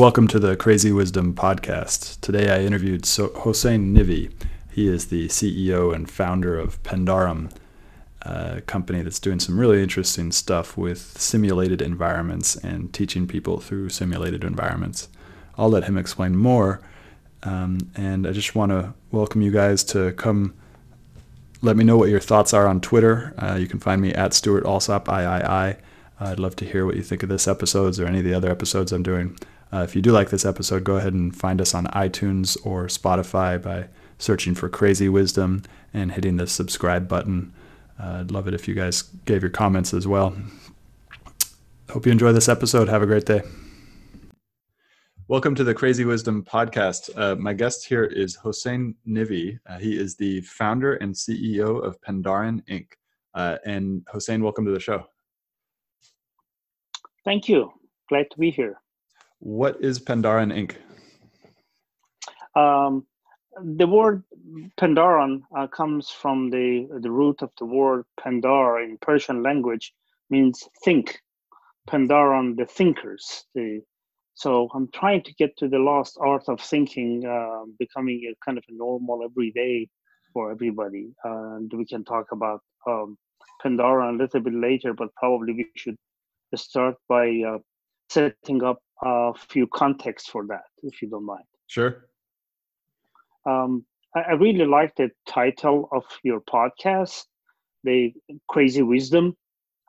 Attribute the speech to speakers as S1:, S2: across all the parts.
S1: Welcome to the Crazy Wisdom podcast. Today I interviewed so- Hossein Nivi. He is the CEO and founder of Pendaran, a company that's doing some really interesting stuff with simulated environments and teaching people through simulated environments. I'll let him explain more. Um, and I just want to welcome you guys to come let me know what your thoughts are on Twitter. Uh, you can find me at Stuart Alsop, III. I'd love to hear what you think of this episodes or any of the other episodes I'm doing. Uh, if you do like this episode, go ahead and find us on iTunes or Spotify by searching for Crazy Wisdom and hitting the subscribe button. Uh, I'd love it if you guys gave your comments as well. Hope you enjoy this episode. Have a great day. Welcome to the Crazy Wisdom podcast. Uh, my guest here is Hossein Nivi. Uh, he is the founder and CEO of Pendaran Inc. Uh, and Hossein, welcome to the show.
S2: Thank you. Glad to be here.
S1: What is Pendaran Inc?
S2: Um, the word Pendaran uh, comes from the the root of the word Pendar in Persian language means think. Pendaran, the thinkers. The so I'm trying to get to the lost art of thinking, uh, becoming a kind of a normal everyday for everybody. and we can talk about um, Pendaran a little bit later, but probably we should start by uh, setting up a few contexts for that, if you don't mind.
S1: Sure.
S2: Um, I, I really like the title of your podcast, the Crazy Wisdom.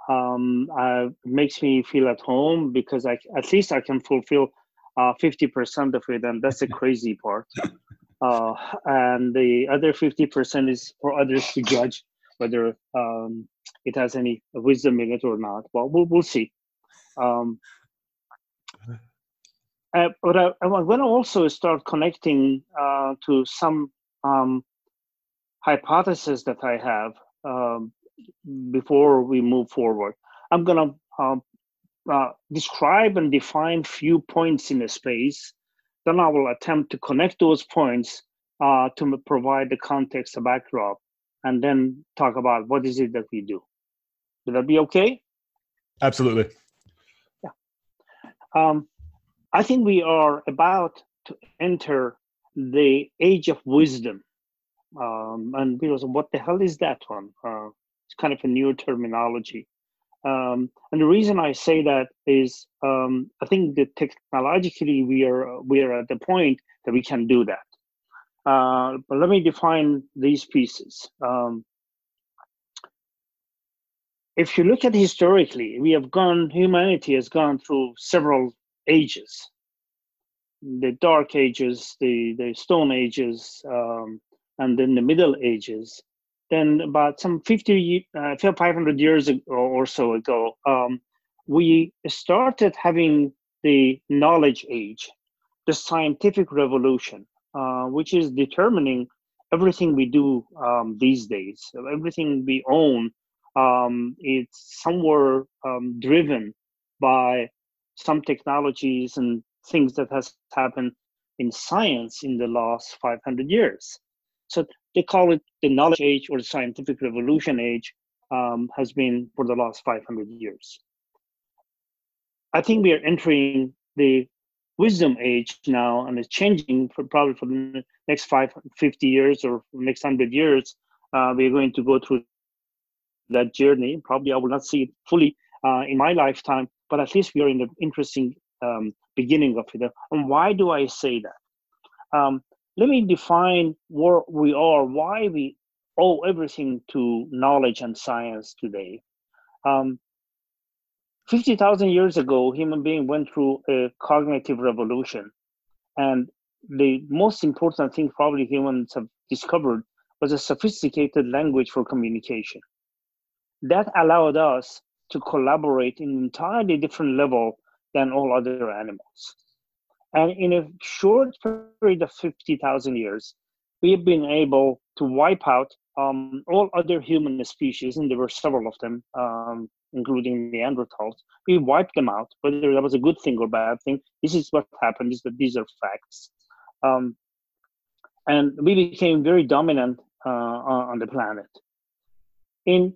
S2: Um, uh, makes me feel at home because I at least I can fulfill uh, 50% of it, and that's the crazy part. Uh, and the other 50% is for others to judge whether um, it has any wisdom in it or not. Well, we'll, we'll see. Um, uh, but I, I want to also start connecting uh, to some um, hypotheses that I have um, before we move forward. I'm going to um, uh, describe and define few points in a space. Then I will attempt to connect those points uh, to provide the context, the backdrop, and then talk about what is it that we do. Would that be okay?
S1: Absolutely.
S2: Yeah. I think we are about to enter the age of wisdom. Um, and because what the hell is that one? Uh, it's kind of a new terminology. Um, and the reason I say that is um, I think that technologically we are we are at the point that we can do that. Uh, but let me define these pieces. Um, if you look at historically, we have gone, humanity has gone through several ages. The dark ages the the stone ages um, and then the middle ages. Then about some 50 uh, 500 years ago or so ago um, we started having the knowledge age the scientific revolution uh, which is determining everything we do um, these days. Everything we own um, it's somewhere um, driven by some technologies and things that has happened in science in the last 500 years. So they call it the knowledge age or the scientific revolution age um, has been for the last 500 years. I think we are entering the wisdom age now and it's changing for probably for the next five, 50 years or next 100 years. Uh, we're going to go through that journey. Probably I will not see it fully uh, in my lifetime, but at least we are in the interesting um, beginning of it. And why do I say that? Um, let me define where we are, why we owe everything to knowledge and science today. Um, 50,000 years ago, human being went through a cognitive revolution. And the most important thing probably humans have discovered was a sophisticated language for communication. That allowed us to collaborate in an entirely different level than all other animals. And in a short period of 50,000 years, we have been able to wipe out um, all other human species, and there were several of them, um, including Neanderthals. We wiped them out, whether that was a good thing or bad thing. This is what happened. Is that these are facts, um, and we became very dominant uh, on the planet. In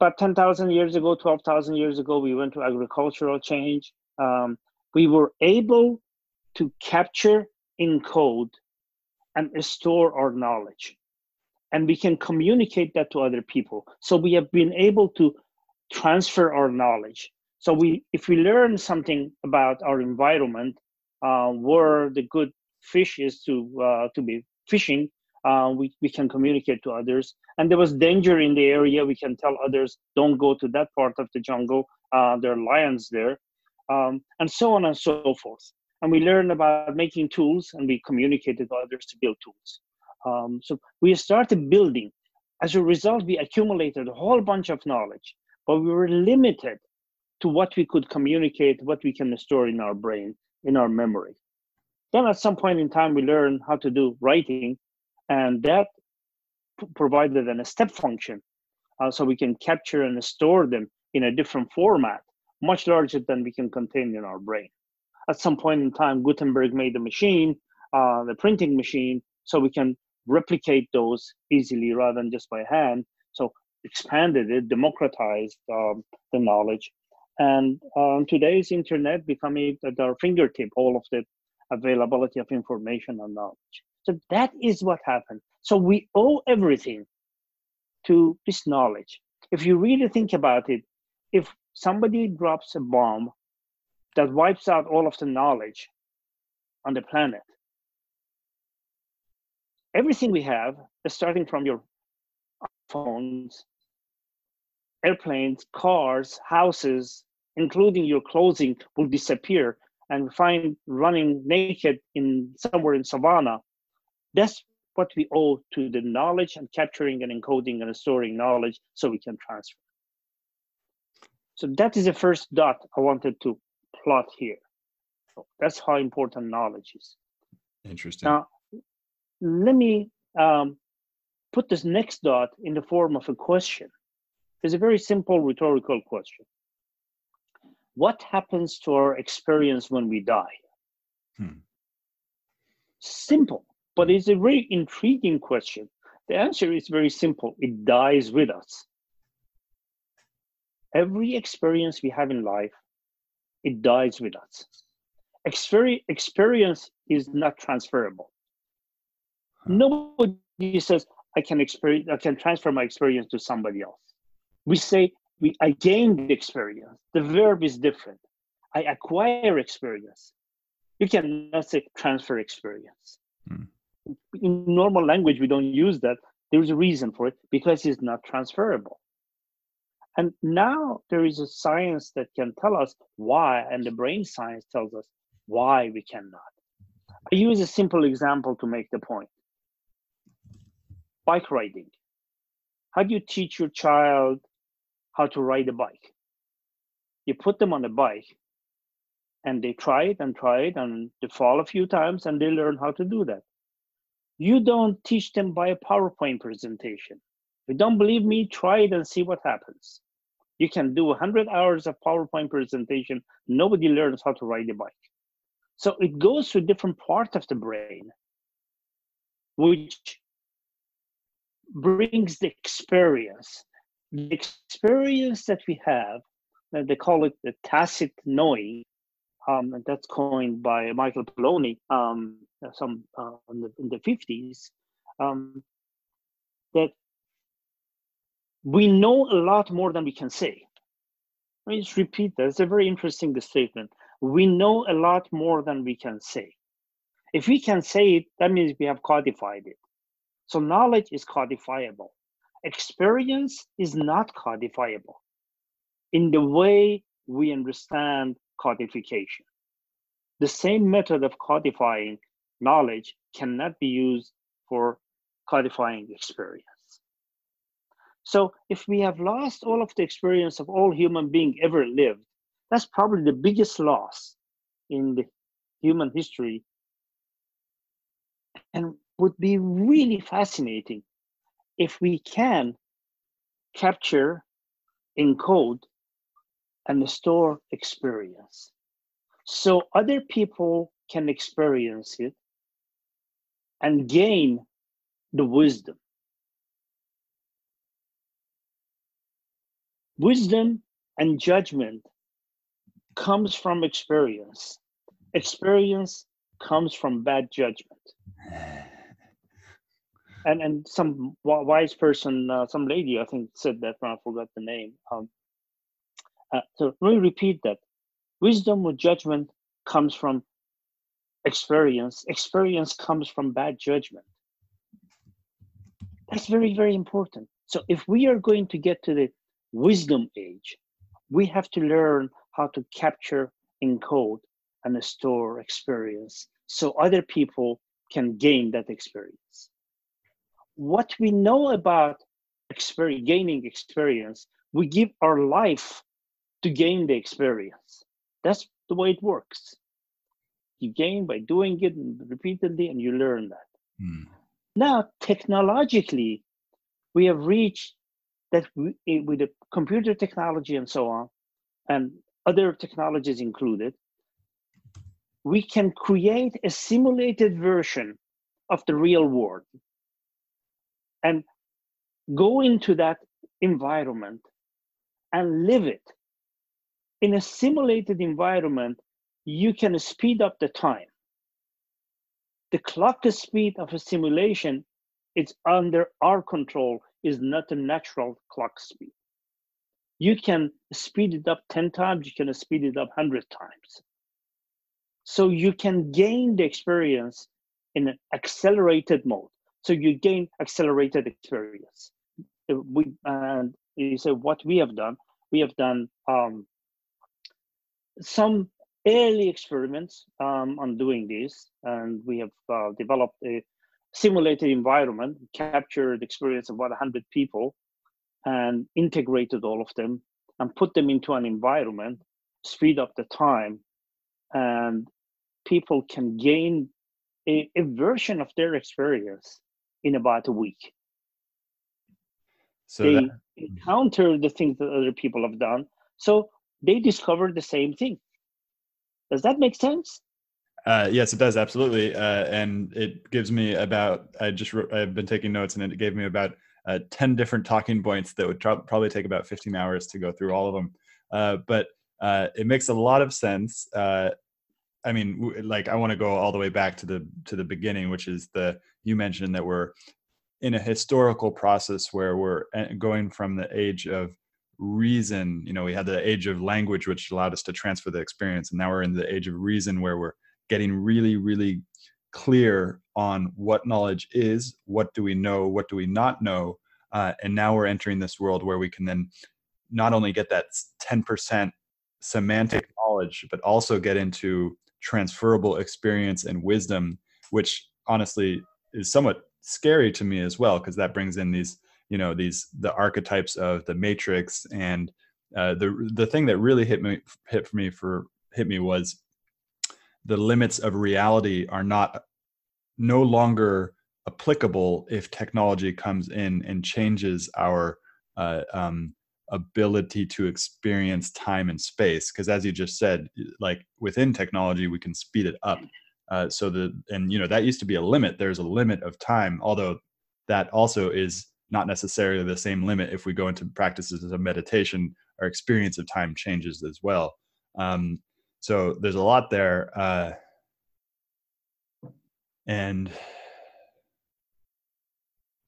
S2: about 10,000 years ago, 12,000 years ago, we went to agricultural change. Um, we were able to capture, encode, and store our knowledge. And we can communicate that to other people. So we have been able to transfer our knowledge. So we, if we learn something about our environment, uh, where the good fish is to uh, to be fishing, uh, we, we can communicate to others. And there was danger in the area, we can tell others, don't go to that part of the jungle. Uh, there are lions there, um, and so on and so forth. And we learn about making tools, and we communicated to others to build tools. Um, so we started building. As a result, we accumulated a whole bunch of knowledge, but we were limited to what we could communicate, what we can store in our brain, in our memory. Then at some point in time, we learned how to do writing, and that provided then a step function uh, so we can capture and store them in a different format much larger than we can contain in our brain. At some point in time gutenberg made the machine uh, the printing machine so we can replicate those easily rather than just by hand so expanded it democratized um, the knowledge. And um, today's internet becoming at our fingertip all of the availability of information and knowledge so that is what happened. So we owe everything to this knowledge. If you really think about it, if somebody drops a bomb that wipes out all of the knowledge on the planet, everything we have, starting from your phones, airplanes, cars, houses, including your clothing, will disappear and find running naked in somewhere in savannah that's what we owe to the knowledge and capturing and encoding and storing knowledge so we can transfer. So that is the first dot I wanted to plot here. So that's how important knowledge is.
S1: Interesting.
S2: Now, let me um, put this next dot in the form of a question. It's a very simple rhetorical question. What happens to our experience when we die? Hmm. Simple. But it's a very intriguing question. The answer is very simple it dies with us. Every experience we have in life, it dies with us. Experi- experience is not transferable. Nobody says, I can experience, I can transfer my experience to somebody else. We say, we, I gained experience. The verb is different. I acquire experience. You cannot say transfer experience. Hmm in normal language we don't use that. There is a reason for it because it's not transferable. And now there is a science that can tell us why and the brain science tells us why we cannot. I use a simple example to make the point. Bike riding. How do you teach your child how to ride a bike? You put them on a bike and they try it and try it and they fall a few times and they learn how to do that you don't teach them by a PowerPoint presentation. If you don't believe me, try it and see what happens. You can do 100 hours of PowerPoint presentation. Nobody learns how to ride a bike. So it goes to different part of the brain, which brings the experience. The experience that we have, they call it the tacit knowing, um, that's coined by Michael Polanyi. Um, some uh, in, the, in the 50s um, that we know a lot more than we can say. Let me just repeat that. It's a very interesting statement. We know a lot more than we can say. If we can say it, that means we have codified it. So knowledge is codifiable. Experience is not codifiable in the way we understand codification. The same method of codifying knowledge cannot be used for codifying experience. So if we have lost all of the experience of all human being ever lived, that's probably the biggest loss in the human history and would be really fascinating if we can capture, encode, and store experience. So other people can experience it and gain the wisdom. Wisdom and judgment comes from experience. experience comes from bad judgment. And and some wise person, uh, some lady, I think, said that. I forgot the name. Um, uh, so let me repeat that: wisdom or judgment comes from experience. Experience comes from bad judgment. That's very very important. So if we are going to get to the wisdom age, we have to learn how to capture, encode, and store experience so other people can gain that experience. What we know about experience, gaining experience, we give our life to gain the experience. That's the way it works. You gain by doing it repeatedly and you learn that. Hmm. Now, technologically, we have reached that we, with the computer technology and so on, and other technologies included, we can create a simulated version of the real world and go into that environment and live it. In a simulated environment, you can speed up the time. The clock speed of a simulation is under our control, is not a natural clock speed. You can speed it up 10 times, you can speed it up 100 times. So you can gain the experience in an accelerated mode. So you gain accelerated experience. We and you say what we have done. We have done um, some early experiments um, on doing this, and we have uh, developed a simulated environment, captured experience of about 100 people, and integrated all of them and put them into an environment, speed up the time, and people can gain a, a version of their experience in about a week. So they that... encounter the things that other people have done, so they discover the same thing. Does that make sense?
S1: Uh, yes, it does absolutely, uh, and it gives me about. I just I've been taking notes, and it gave me about uh, ten different talking points that would probably take about fifteen hours to go through all of them. Uh, but uh, it makes a lot of sense. Uh, I mean, w- like I want to go all the way back to the to the beginning, which is the you mentioned that we're in a historical process where we're going from the age of reason you know we had the age of language which allowed us to transfer the experience and now we're in the age of reason where we're getting really, really clear on what knowledge is, what do we know, what do we not know. Uh, and now we're entering this world where we can then not only get that 10% semantic knowledge, but also get into transferable experience and wisdom, which honestly is somewhat scary to me as well, because that brings in these, you know, these the archetypes of the matrix and uh, the the thing that really hit me hit for me for hit me was the limits of reality are not no longer applicable if technology comes in and changes our uh, um, ability to experience time and space. Because as you just said like within technology we can speed it up. Uh, so the and you know that used to be a limit. There's a limit of time although that also is not necessarily the same limit if we go into practices of meditation our experience of time changes as well. Um, so there's a lot there uh, and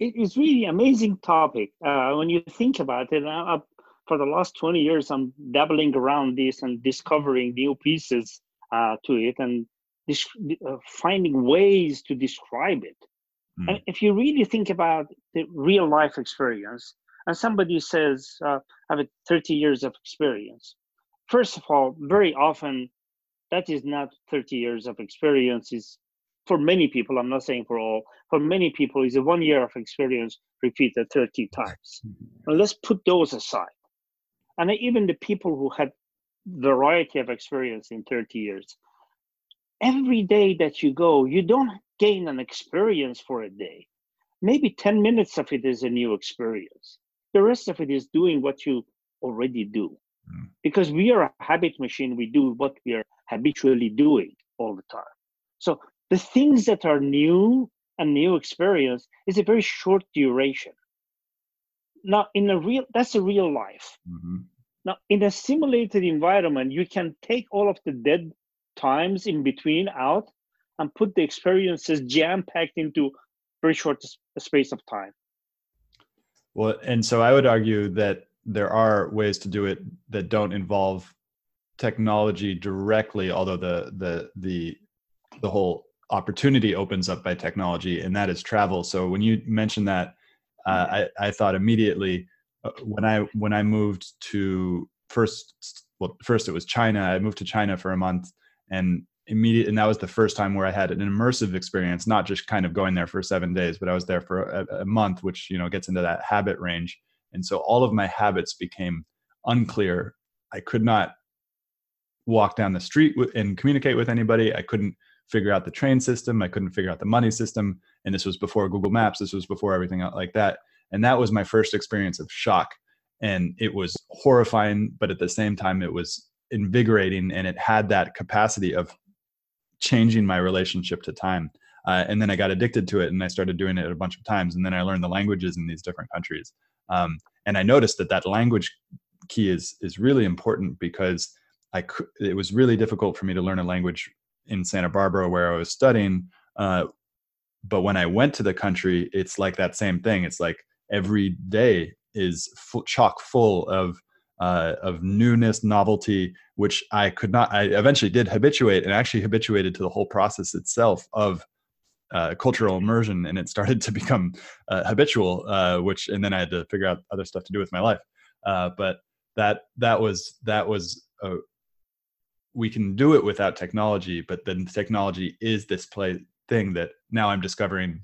S2: it is really amazing topic uh, when you think about it uh, for the last 20 years i'm dabbling around this and discovering new pieces uh, to it and uh, finding ways to describe it mm. and if you really think about the real life experience and somebody says uh, i have 30 years of experience first of all, very often that is not 30 years of experience. Is for many people, I'm not saying for all, for many people, is a one year of experience repeated 30 times. And let's put those aside. And even the people who had variety of experience in 30 years, every day that you go, you don't gain an experience for a day. Maybe 10 minutes of it is a new experience. The rest of it is doing what you already do. Mm. because we are a habit machine we do what we are habitually doing all the time so the things that are new and new experience is a very short duration now in a real that's a real life mm-hmm. now in a simulated environment you can take all of the dead times in between out and put the experiences jam packed into very short space of time.
S1: Well, and so I would argue that there are ways to do it that don't involve technology directly, although the the the the whole opportunity opens up by technology, and that is travel. So when you mentioned that, uh, mm-hmm. I, I thought immediately uh, when I when I moved to first well first it was China. I moved to China for a month, and immediate and that was the first time where i had an immersive experience not just kind of going there for seven days but i was there for a, a, month which you know gets into that habit range. And so all of my habits became unclear. I could not walk down the street and communicate with anybody. I couldn't figure out the train system. I couldn't figure out the money system. And this was before google maps. This was before everything like that. And that was my first experience of shock. And it was horrifying but at the same time it was invigorating and it had that capacity of changing my relationship to time. Uh, and then I got addicted to it and I started doing it a bunch of times. And then I learned the languages in these different countries. Um, and I noticed that that language key is is really important because I it was really difficult for me to learn a language in Santa Barbara where I was studying. Uh, but when I went to the country, it's like that same thing. It's like every day is chock full of uh, of newness, novelty, which I could not. I eventually did habituate, and actually habituated to the whole process itself of uh, cultural immersion, and it started to become uh, habitual. Uh, which, and then I had to figure out other stuff to do with my life. Uh, but that that was that was a, we can do it without technology, but then technology is this play thing that now I'm discovering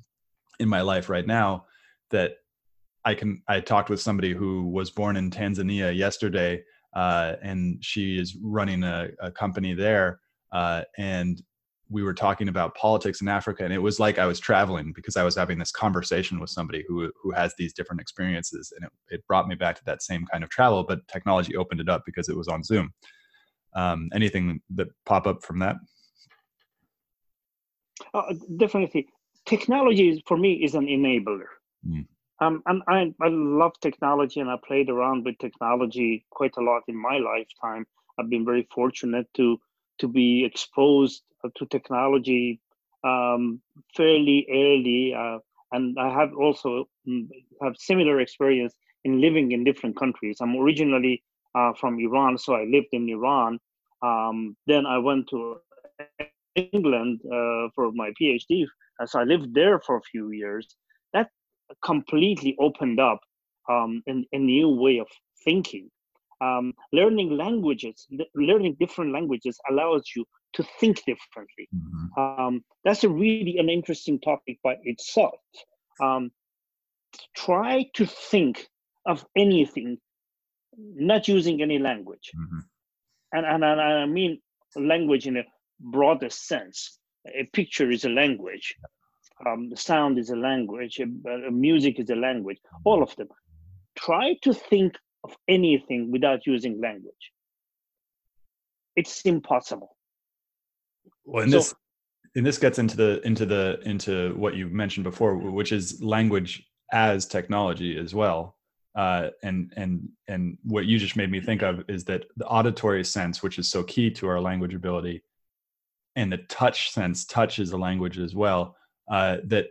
S1: in my life right now that I can I talked with somebody who was born in Tanzania yesterday, uh, and she is running a, a company there, uh, and we were talking about politics in Africa, and it was like I was traveling because I was having this conversation with somebody who who has these different experiences, and it, it brought me back to that same kind of travel, but technology opened it up because it was on Zoom. Um, anything that pop up from that?
S2: Uh, definitely, technology for me is an enabler. Mm. Um, and I, I love technology and I played around with technology quite a lot in my lifetime. I've been very fortunate to to be exposed to technology um, fairly early, uh, and I have also mm, have similar experience in living in different countries. I'm originally uh, from Iran, so I lived in Iran. Um, then I went to England uh, for my PhD, so I lived there for a few years completely opened up um, a, a new way of thinking. Um, learning languages, learning different languages allows you to think differently. Mm-hmm. Um, that's a really an interesting topic by itself. Um, try to think of anything, not using any language, mm-hmm. and, and and I mean language in a broadest sense. A picture is a language um, sound is a language, uh, music is a language, all of them. Try to think of anything without using language. It's impossible.
S1: Well, and so, this and this gets into the into the into what you mentioned before, which is language as technology as well. Uh, and and and what you just made me think of is that the auditory sense, which is so key to our language ability, and the touch sense, touch is a language as well uh, that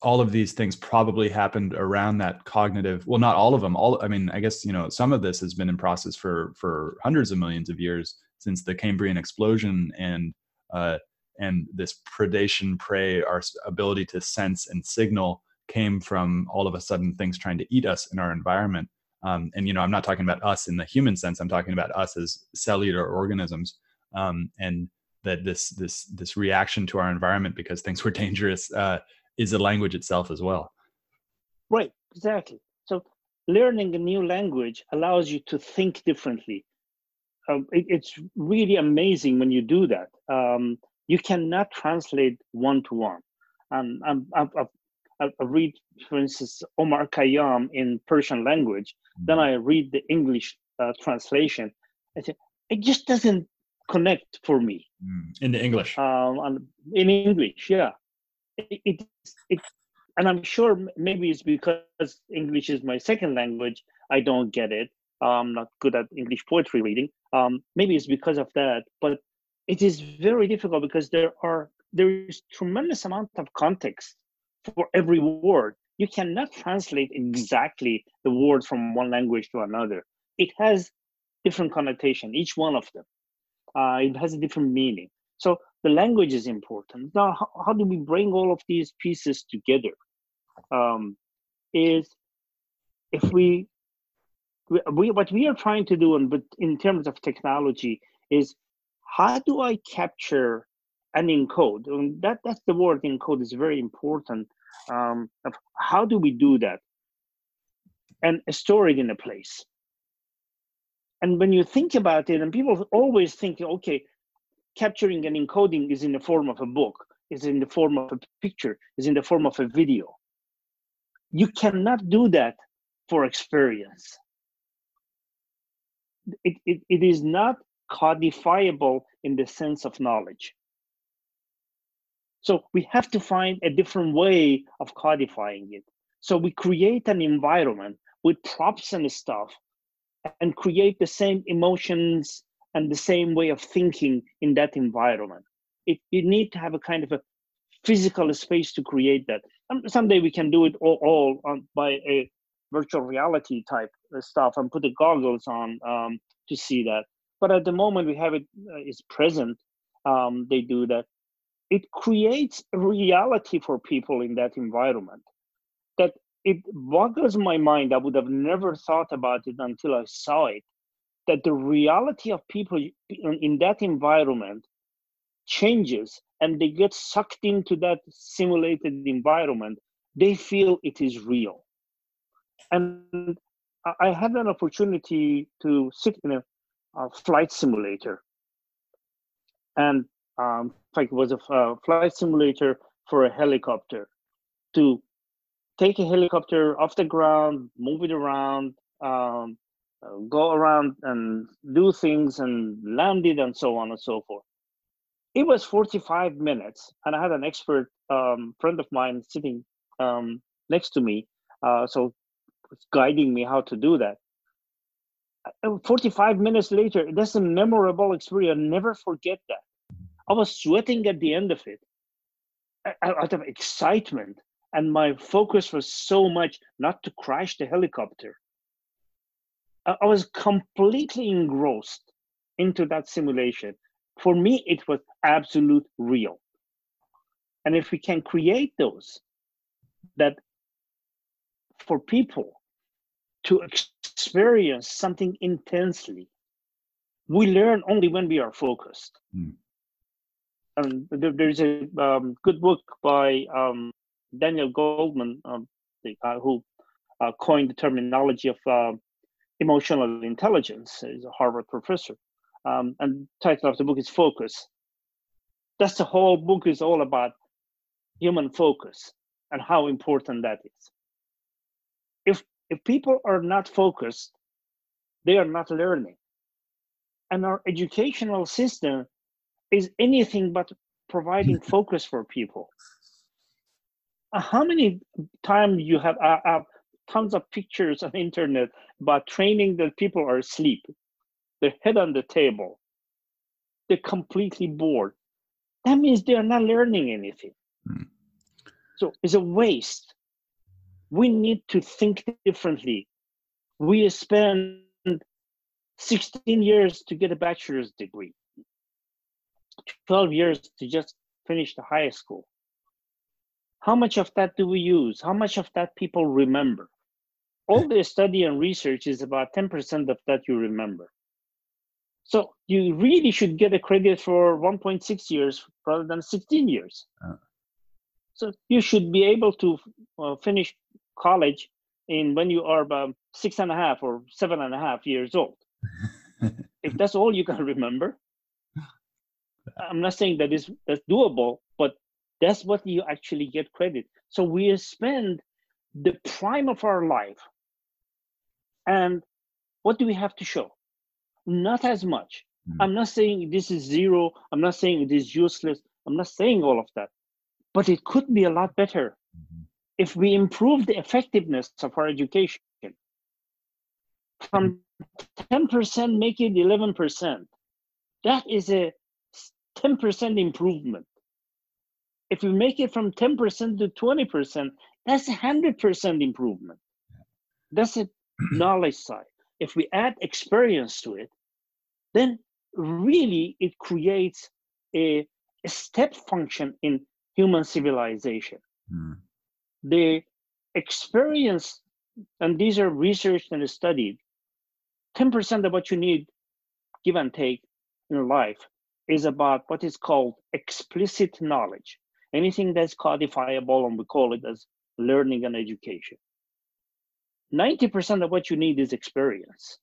S1: all of these things probably happened around that cognitive well not all of them all i mean i guess you know some of this has been in process for for hundreds of millions of years since the cambrian explosion and uh, and this predation prey our ability to sense and signal came from all of a sudden things trying to eat us in our environment. Um, and you know i'm not talking about us in the human sense i'm talking about us as cellular organisms. Um, and that this this this reaction to our environment because things were dangerous uh, is a language itself as well.
S2: Right, exactly. So learning a new language allows you to think differently. Um, it, it's really amazing when you do that. Um, you cannot translate one to one. Um, i read, for instance, Omar Khayyam in Persian language. Mm-hmm. Then I read the English uh, translation. I say, it just doesn't connect for me
S1: mm. in the english
S2: um, and in english yeah it, it, it and i'm sure maybe it's because english is my second language i don't get it i'm not good at english poetry reading um, maybe it's because of that but it is very difficult because there are there is tremendous amount of context for every word. You cannot translate exactly the word from one language to another. It has different connotation, each one of them. Uh, it has a different meaning. So the language is important. Now, how, how do we bring all of these pieces together? Um, is if we, we what we are trying to do, and but in terms of technology, is how do I capture and encode? And that that's the word encode is very important. Um, of how do we do that and store it in a place? And when you think about it, and people always think, okay, capturing and encoding is in the form of a book, is in the form of a picture, is in the form of a video. You cannot do that for experience. It, it, it is not codifiable in the sense of knowledge. So we have to find a different way of codifying it. So we create an environment with props and stuff and create the same emotions and the same way of thinking in that environment. It, you need to have a kind of a physical space to create that. And someday we can do it all, all on, by a virtual reality type stuff and put the goggles on um, to see that. But at the moment we have it uh, is present. Um, they do that. It creates reality for people in that environment it boggles my mind. I would have never thought about it until I saw it that the reality of people in that environment changes and they get sucked into that simulated environment, they feel it is real. And I had an opportunity to sit in a, a flight simulator. And um, in fact, it was a uh, flight simulator for a helicopter to take a helicopter off the ground, move it around, um, uh, go around and do things and land it and so on and so forth. It was 45 minutes, and I had an expert um, friend of mine sitting um, next to me, uh, so guiding me how to do that. Uh, 45 minutes later, that's a memorable experience. I'll never forget that. I was sweating at the end of it out of excitement. And my focus was so much not to crash the helicopter, I was completely engrossed into that simulation. For me, it was absolute real. And if we can create those, that for people to experience something intensely, we learn only when we are focused. Mm. And there's a um, good book by um, Daniel Goleman, um, the, uh, who uh, coined the terminology of uh, emotional intelligence. is a Harvard professor. Um, and title of the book is Focus. That's the whole book is all about human focus and how important that is. If if people are not focused, they are not learning. And our educational system is anything but providing focus for people. Uh, how many times you have uh, uh, tons of pictures on internet about training that people are asleep, their head on the table, they're completely bored. That means they are not learning anything. Mm. So it's a waste. We need to think differently. We spend 16 years to get a bachelor's degree, 12 years to just finish the high school. How much of that do we use? How much of that people remember? all the study and research is about 10% of that you remember. So you really should get a credit for 1.6 years rather than 16 years. Uh. So you should be able to uh, finish college in when you are about six and a half or seven and a half years old. if that's all you can remember, I'm not saying that is that's doable, that's what you actually get credit. So we spend the prime of our life and what do we have to show? Not as much. Mm. I'm not saying this is zero. I'm not saying it is useless. I'm not saying all of that. But it could be a lot better mm-hmm. if we improve the effectiveness of our education. From 10% make it 11%. That is a 10% improvement. If we make it from 10% to 20%, that's 100% improvement. That's a knowledge side. If we add experience to it, then really it creates a, a step function in human civilization. Mm. The experience, and these are researched and studied, 10% of what you need, give and take, in life is about what is called explicit knowledge. Anything that's codifiable, and we call it as learning and education. 90% of what you need is experience.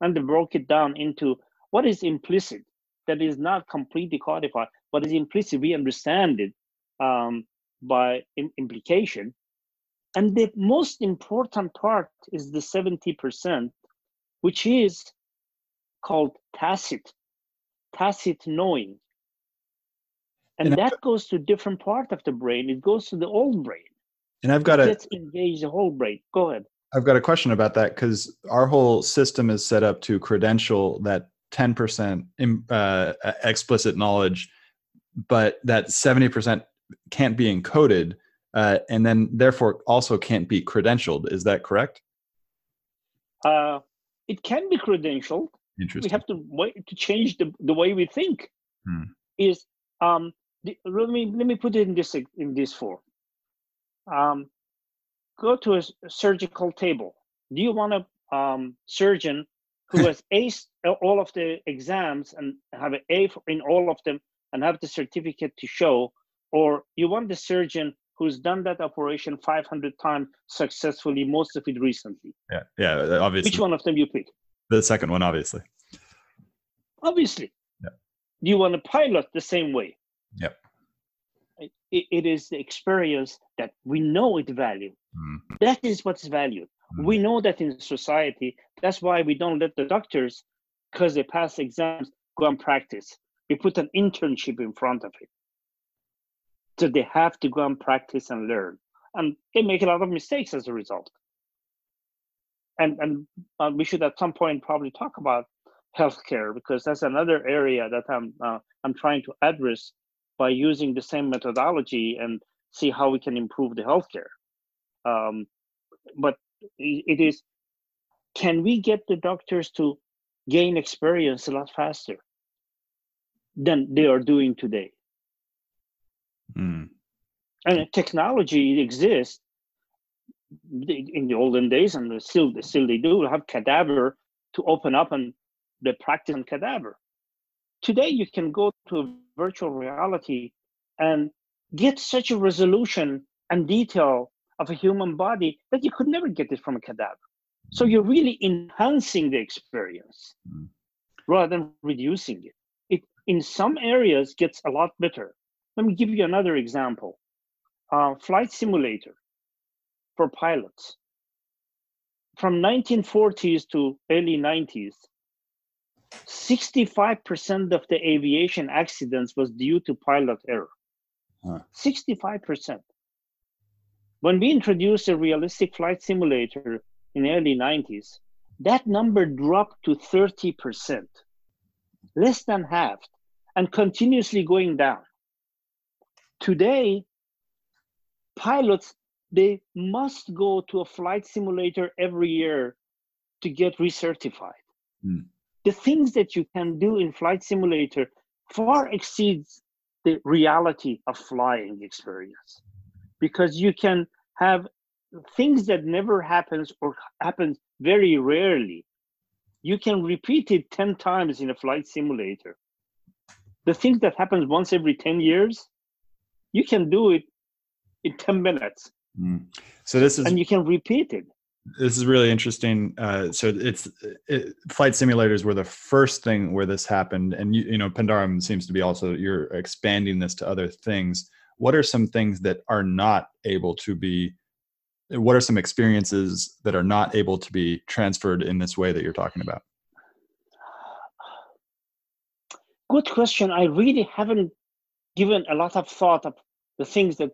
S2: And they broke it down into what is implicit, that is not completely codified, but is implicit. We understand it um, by implication. And the most important part is the 70%, which is called tacit, tacit knowing. And, and that I've, goes to a different part of the brain. It goes to the old brain.
S1: And I've got to
S2: engage the whole brain. Go ahead.
S1: I've got a question about that because our whole system is set up to credential that 10% uh, explicit knowledge, but that 70% can't be encoded uh, and then therefore also can't be credentialed. Is that correct?
S2: Uh, it can be credentialed.
S1: Interesting.
S2: We have to wait to change the, the way we think. Hmm. Is um, let me let me put it in this in this form. Um, go to a surgical table. Do you want a um, surgeon who has aced all of the exams and have an A in all of them and have the certificate to show, or you want the surgeon who's done that operation 500 times successfully, most of it recently?
S1: Yeah, yeah, obviously.
S2: Which one of them you pick?
S1: The second one, obviously.
S2: Obviously.
S1: Yeah.
S2: Do you want to pilot the same way?
S1: Yep.
S2: It, it is the experience that we know it value. Mm-hmm. That is what's valued. Mm-hmm. We know that in society. That's why we don't let the doctors, because they pass exams, go and practice. We put an internship in front of it. So they have to go and practice and learn. And they make a lot of mistakes as a result. And, and uh, we should at some point probably talk about healthcare because that's another area that I'm uh, I'm trying to address by using the same methodology and see how we can improve the healthcare. Um, but it is, can we get the doctors to gain experience a lot faster than they are doing today?
S1: Mm.
S2: And technology exists in the olden days, and still, still they do have cadaver to open up and the practice on cadaver. Today, you can go to virtual reality and get such a resolution and detail of a human body that you could never get it from a cadaver. So you're really enhancing the experience mm. rather than reducing it. It in some areas gets a lot better. Let me give you another example. Uh, flight simulator for pilots. From 1940s to early 90s, 65% of the aviation accidents was due to pilot error. Huh. 65%. When we introduced a realistic flight simulator in the early 90s, that number dropped to 30%, less than half, and continuously going down. Today, pilots they must go to a flight simulator every year to get recertified. Mm the things that you can do in flight simulator far exceeds the reality of flying experience. Because you can have things that never happens or happens very rarely. You can repeat it 10 times in a flight simulator. The things that happens once every 10 years you can do it in 10 minutes.
S1: Mm. so this is
S2: and you can repeat it
S1: this is really interesting. Uh, so it's it, flight simulators were the first thing where this happened, and you, you know Pendaran seems to be also you're expanding this to other things. What are some things that are not able to be? What are some experiences that are not able to be transferred in this way that you're talking about?
S2: Good question. I really haven't given a lot of thought of the things that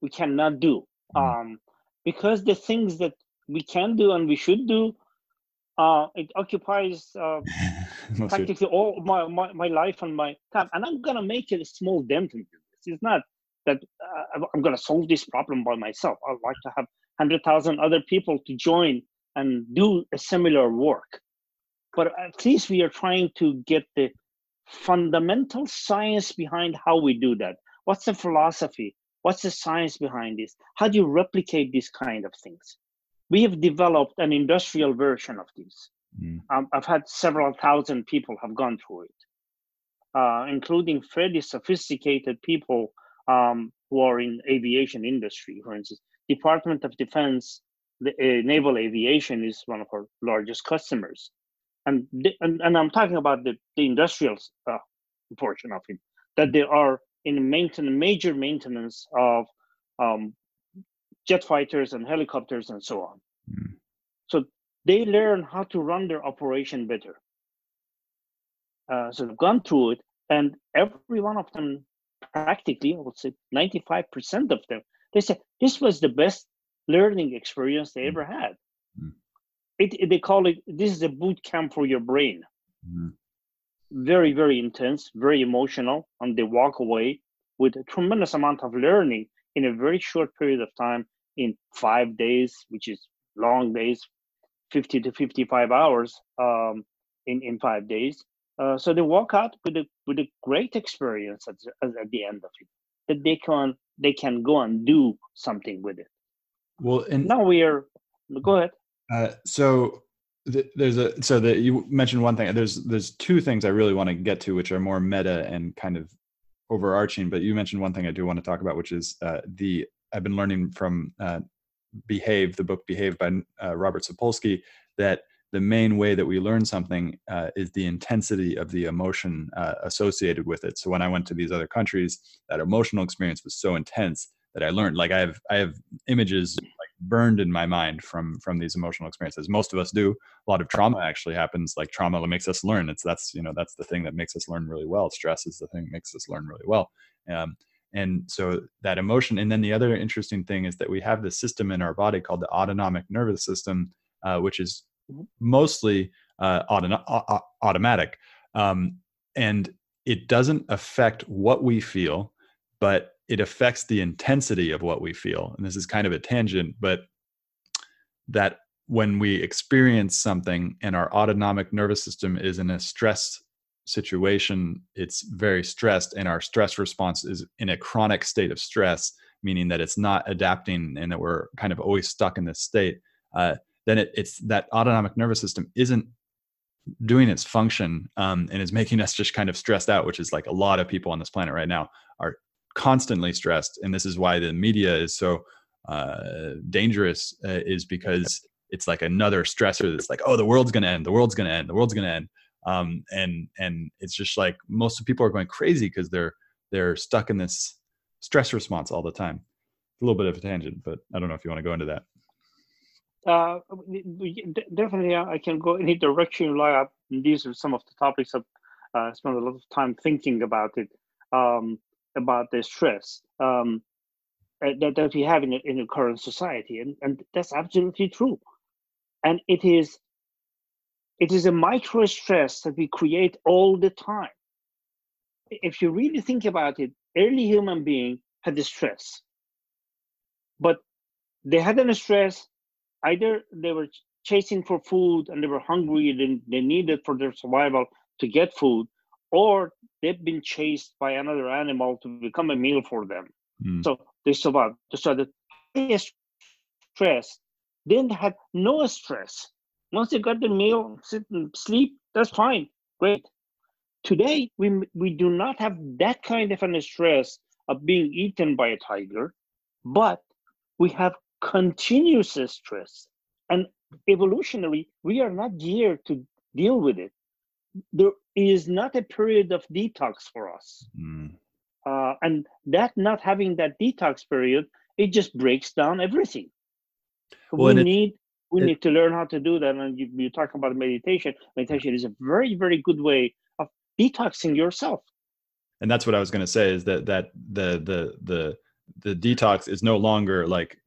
S2: we cannot do. Mm. Um, because the things that we can do and we should do Uh, it occupies uh, practically all my, my, my life and my time, and I'm gonna make it a small dent into this. It's not that uh, I'm gonna solve this problem by myself. I'd like to have hundred thousand other people to join and do a similar work. But at least we are trying to get the fundamental science behind how we do that. What's the philosophy? What's the science behind this? How do you replicate these kind of things? We have developed an industrial version of this. Mm. Um, I've had several thousand people have gone through it, uh, including fairly sophisticated people um, who are in aviation industry. For instance, Department of Defense, the uh, naval aviation is one of our largest customers, and the, and, and I'm talking about the the industrial uh, portion of it. That they are in maintenance, major maintenance of um, jet fighters and helicopters and so on. Mm. So they learn how to run their operation better. Uh, so they've gone through it, and every one of them, practically, I would say 95% of them, they say this was the best learning experience they mm. ever had. Mm. It, it, they call it this is a boot camp for your brain. Mm very very intense very emotional and they walk away with a tremendous amount of learning in a very short period of time in five days which is long days 50 to 55 hours um, in, in five days. Uh, so they walk out with a with a great experience at, at the end of it that they can they can go and do something with it.
S1: Well and
S2: now we are go ahead.
S1: Uh, so there's a so that you mentioned one thing there's there's two things i really want to get to which are more meta and kind of overarching but you mentioned one thing i do want to talk about which is uh, the i've been learning from uh, behave the book behave by uh, robert sapolsky that the main way that we learn something uh, is the intensity of the emotion uh, associated with it. So when i went to these other countries that emotional experience was so intense that i learned like i have i have images burned in my mind from from these emotional experiences. Most of us do. A lot of trauma actually happens like trauma makes us learn. It's that's you know that's the thing that makes us learn really well. Stress is the thing that makes us learn really well. Um, and so that emotion and then the other interesting thing is that we have this system in our body called the autonomic nervous system uh, which is mm-hmm. mostly uh, auto- automatic um, and it doesn't affect what we feel but it affects the intensity of what we feel. And this is kind of a tangent, but that when we experience something and our autonomic nervous system is in a stress situation, it's very stressed, and our stress response is in a chronic state of stress, meaning that it's not adapting and that we're kind of always stuck in this state. Uh, then it, it's that autonomic nervous system isn't doing its function um, and is making us just kind of stressed out, which is like a lot of people on this planet right now are constantly stressed and this is why the media is so uh, dangerous uh, is because it's like another stressor that's like oh the world's gonna end the world's gonna end the world's gonna end um, and and it's just like most people are going crazy because they're they're stuck in this stress response all the time a little bit of a tangent but i don't know if you want to go into that
S2: uh, definitely i can go any direction you like these are some of the topics i've uh, spent a lot of time thinking about it um, about the stress um, uh, that, that we have in, in the current society. And, and that's absolutely true. And it is it is a micro stress that we create all the time. If you really think about it, early human being had the stress, but they had a stress. Either they were chasing for food and they were hungry and they needed for their survival to get food, or they've been chased by another animal to become a meal for them. Mm. So they survived. So the highest stress, then they had no stress. Once they got the meal, sit and sleep, that's fine. Great. Today, we, we do not have that kind of an stress of being eaten by a tiger, but we have continuous stress. And evolutionary, we are not geared to deal with it there is not a period of detox for us. Mm. Uh, and that not having that detox period, it just breaks down everything. Well, we need we it, need to learn how to do that. And you, you talk about meditation. Meditation is a very very good way of detoxing yourself.
S1: And that's what I was going to say is that that the the the the detox is no longer like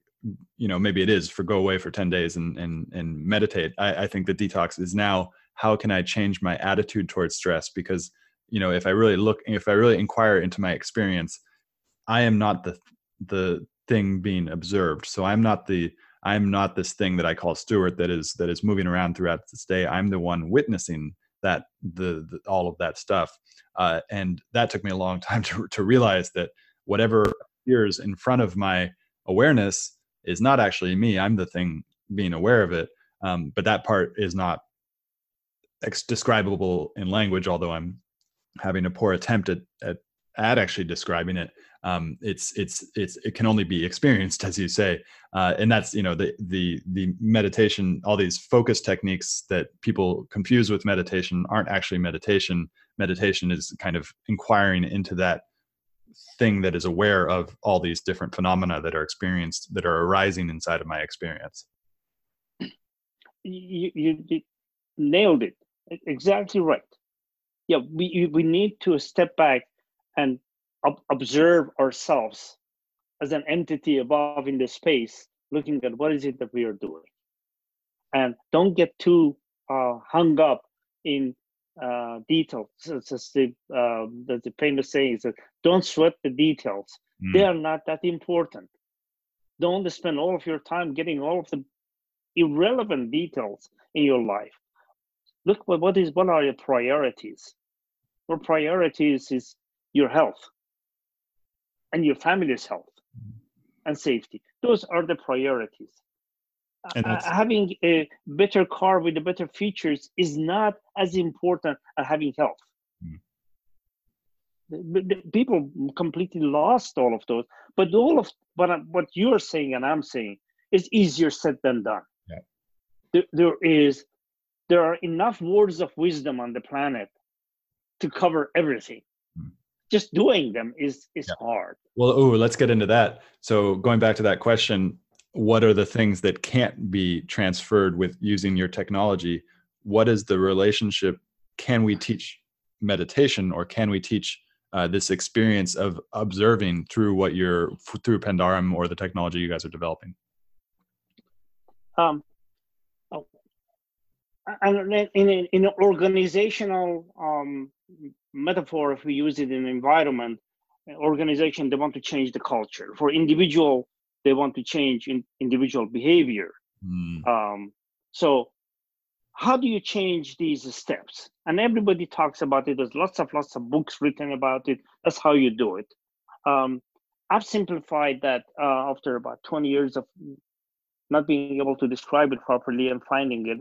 S1: you know maybe it is for go away for 10 days and and and meditate I, I think the detox is now how can i change my attitude towards stress because you know if i really look if i really inquire into my experience i am not the the thing being observed so i'm not the i'm not this thing that i call stewart that is that is moving around throughout this day i'm the one witnessing that the, the all of that stuff uh, and that took me a long time to, to realize that whatever appears in front of my awareness is not actually me. I'm the thing being aware of it. Um, but that part is not ex- describable in language, although I'm having a poor attempt at, at, at actually describing it. Um, it's it's it's it can only be experienced, as you say, uh, and that's you know the the the meditation, all these focus techniques that people confuse with meditation aren't actually meditation. Meditation is kind of inquiring into that thing that is aware of all these different phenomena that are experienced that are arising inside of my experience.
S2: You, you, you nailed it. Exactly right. Yeah we we need to step back and ob- observe ourselves as an entity above in the space looking at what is it that we are doing and don't get too uh, hung up in uh, details. It's just the, uh, the, the famous saying is that don't sweat the details. Mm. They are not that important. Don't spend all of your time getting all of the irrelevant details in your life. Look what, what is what are your priorities? Your priorities is your health and your family's health and safety. Those are the priorities uh, having a better car with the better features is not as important as having health. Mm. The, the, people completely lost all of those, but all of what what you're saying and I'm saying is easier said than done. Yeah. There, there is there are enough words of wisdom on the planet to cover everything. Just doing them is is yeah. hard.
S1: Well, oh, let's get into that. So going back to that question, what are the things that can't be transferred with using your technology what is the relationship can we teach meditation or can we teach uh, this experience of observing through what you're through Pendaran or the technology you guys are developing
S2: um, and in, in, in an organizational um, metaphor if we use it in environment organization they want to change the culture. For individual they want to change in individual behavior. Mm. um, so how do you change these steps? And everybody talks about it. There's lots of lots of books written about it. That's how you do it. Um, i've simplified that uh, after about 20 years of not being able to describe it properly and finding it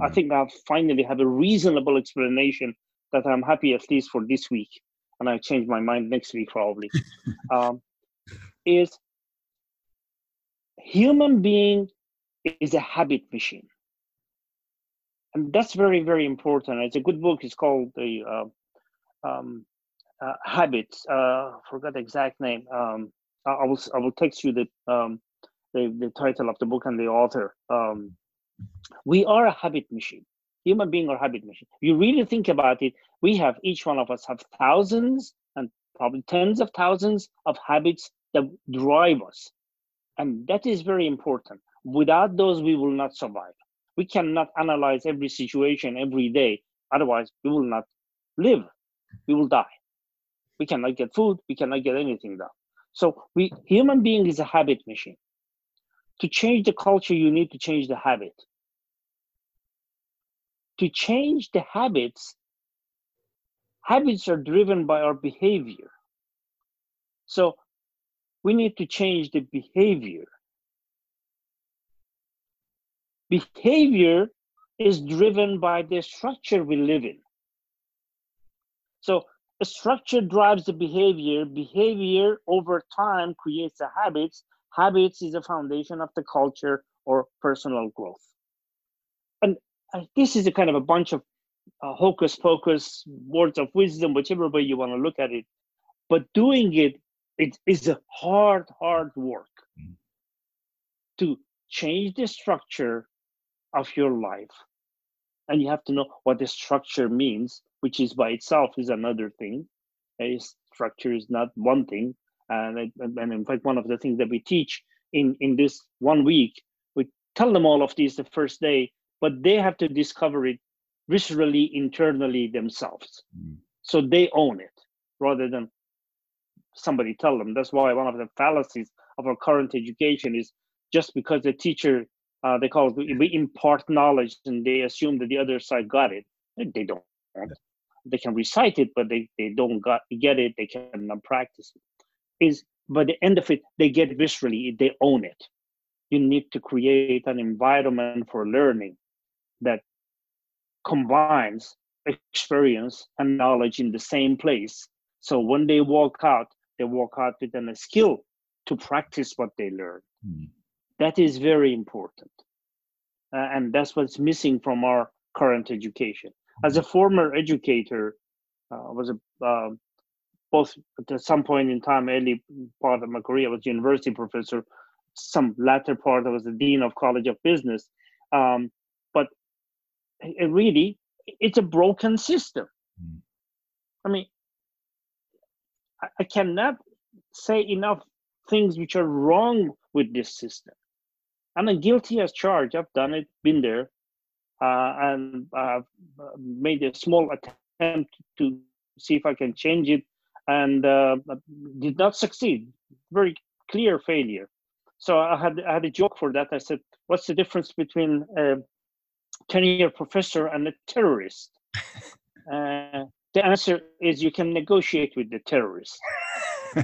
S2: i hmm. think i finally have a reasonable explanation that i'm happy at least for this week and i change my mind next week probably. Um, is human being is a habit machine. And that's very very important. It's a good book. It's called the uh, um, uh, habits. Uh, forgot the exact name. Um, I, will i will text you the, um, the the title of the book and the author. Um, we are a habit machine human being or habit machine you really think about it we have each one of us have thousands and probably tens of thousands of habits that drive us and that is very important. Without those, we will not survive. We cannot analyze every situation every day. Otherwise, we will not live. We will die. We cannot get food. We cannot get anything done. So we human being is a habit machine. To change the culture, you need to change the habit. To change the habits, habits are driven by our behavior. So we need to change the behavior. Behavior is driven by the structure we live in. So a structure drives the behavior. Behavior over time creates the habits. Habits is the foundation of the culture or personal growth. Uh, this is a kind of a bunch of uh, hocus pocus words of wisdom, whichever way you want to look at it. But doing it it is a hard, hard work mm. to change the structure of your life. And you have to know what the structure means, which is by itself is another thing. A structure is not one thing. And, and in fact, one of the things that we teach in in this one week we tell them all of these the first day but they have to discover it viscerally internally themselves. Mm. so they own it rather than somebody tell them. That's why one of the fallacies of our current education is just because the teacher uh, they call it we impart knowledge and they assume that the other side got it they don't. They can recite it but they, they don't got, get it they cannot practice it. Is by the end of it they get viscerally they own it. You need to create an environment for learning that combines experience and knowledge in the same place so when they walk out they walk out with a skill to practice what they learn mm. that is very important uh, and that's what's missing from our current education as a former educator uh, was a uh, both at some point in time, early part of my career, I was university professor. Some latter part, I was the dean of College of Business. Um, it really, it's a broken system. Mm. I mean, I, I cannot say enough things which are wrong with this system. I'm a guilty as charged. I've done it, been there, uh, and I've made a small attempt to see if I can change it and uh, did not succeed. Very clear failure. So I had I had a joke for that. I said, "What's the difference between a tenure professor and a terrorist?" uh, the answer is you can negotiate with the terrorist.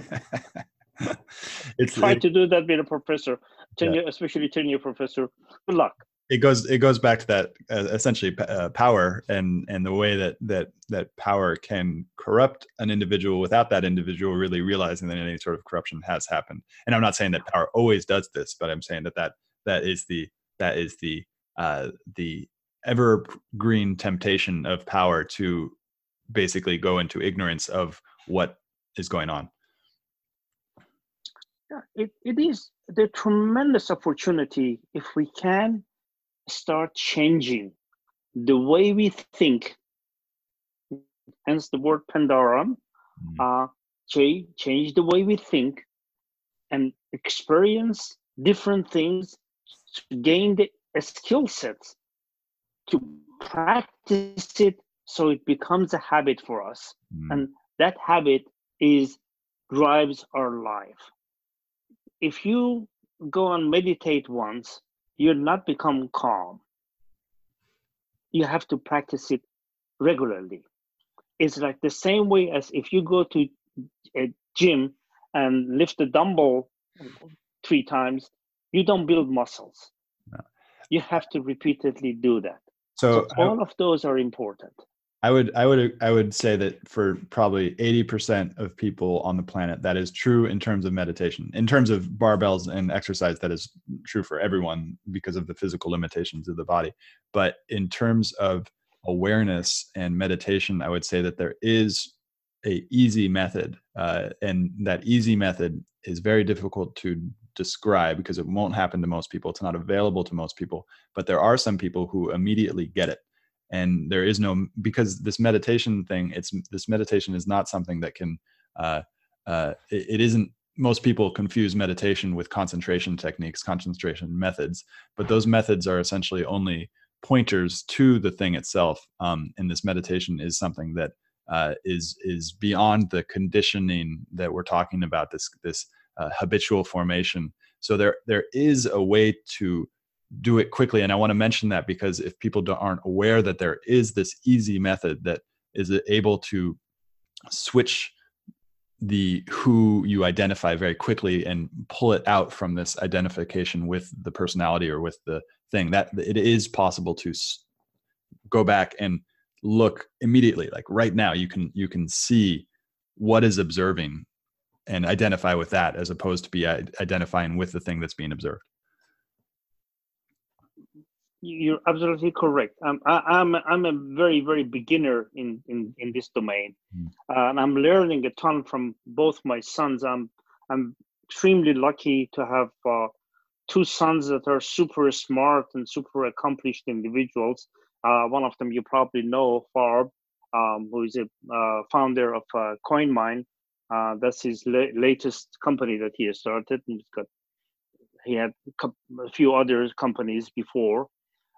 S2: it's, Try it, to do that with a professor, ten yeah. especially tenure professor. Good luck
S1: it goes it goes back to that uh, essentially uh, power and and the way that that that power can corrupt an individual without that individual really realizing that any sort of corruption has happened and i'm not saying that power always does this but i'm saying that that that is the that is the uh the evergreen temptation of power to basically go into ignorance of what is going on
S2: yeah it, it is the tremendous opportunity if we can start changing the way we think, hence the word Pendaran, mm. uh, change the way we think and experience different things to gain the skill sets to practice it so it becomes a habit for us mm. and that habit is drives our life if you go and meditate once you'll not become calm. You have to practice it regularly. It's like the same way as if you go to a gym and lift a dumbbell three times, you don't build muscles. You have to repeatedly do that. So, so all I, of those are important.
S1: I would I would I would say that for probably 80% of people on the planet that is true in terms of meditation. In terms of barbells and exercise that is true for everyone because of the physical limitations of the body. But in terms of awareness and meditation, I would say that there is a easy method uh, and that easy method is very difficult to describe because it won't happen to most people. It's not available to most people, but there are some people who immediately get it and there is no because this meditation thing it's this meditation is not something that can uh, uh, it, it isn't most people confuse meditation with concentration techniques concentration methods but those methods are essentially only pointers to the thing itself um, and this meditation is something that uh, is is beyond the conditioning that we're talking about this this uh, habitual formation so there there is a way to do it quickly. And I want to mention that because if people aren't aware that there is this easy method that is able to switch the who you identify very quickly and pull it out from this identification with the personality or with the thing that it is possible to go back and look immediately like right now you can you can see what is observing and identify with that as opposed to be identifying with the thing that's being observed
S2: you're absolutely correct. Um, I, am I'm, I'm a very very beginner in in, in this domain, mm. uh, and I'm learning a ton from both my sons. I'm I'm extremely lucky to have uh, two sons that are super smart and super accomplished individuals. Uh, one of them you probably know, Farb, um, who is a uh, founder of uh, CoinMine. Uh, that's his la- latest company that he has started, he's got he had a few other companies before,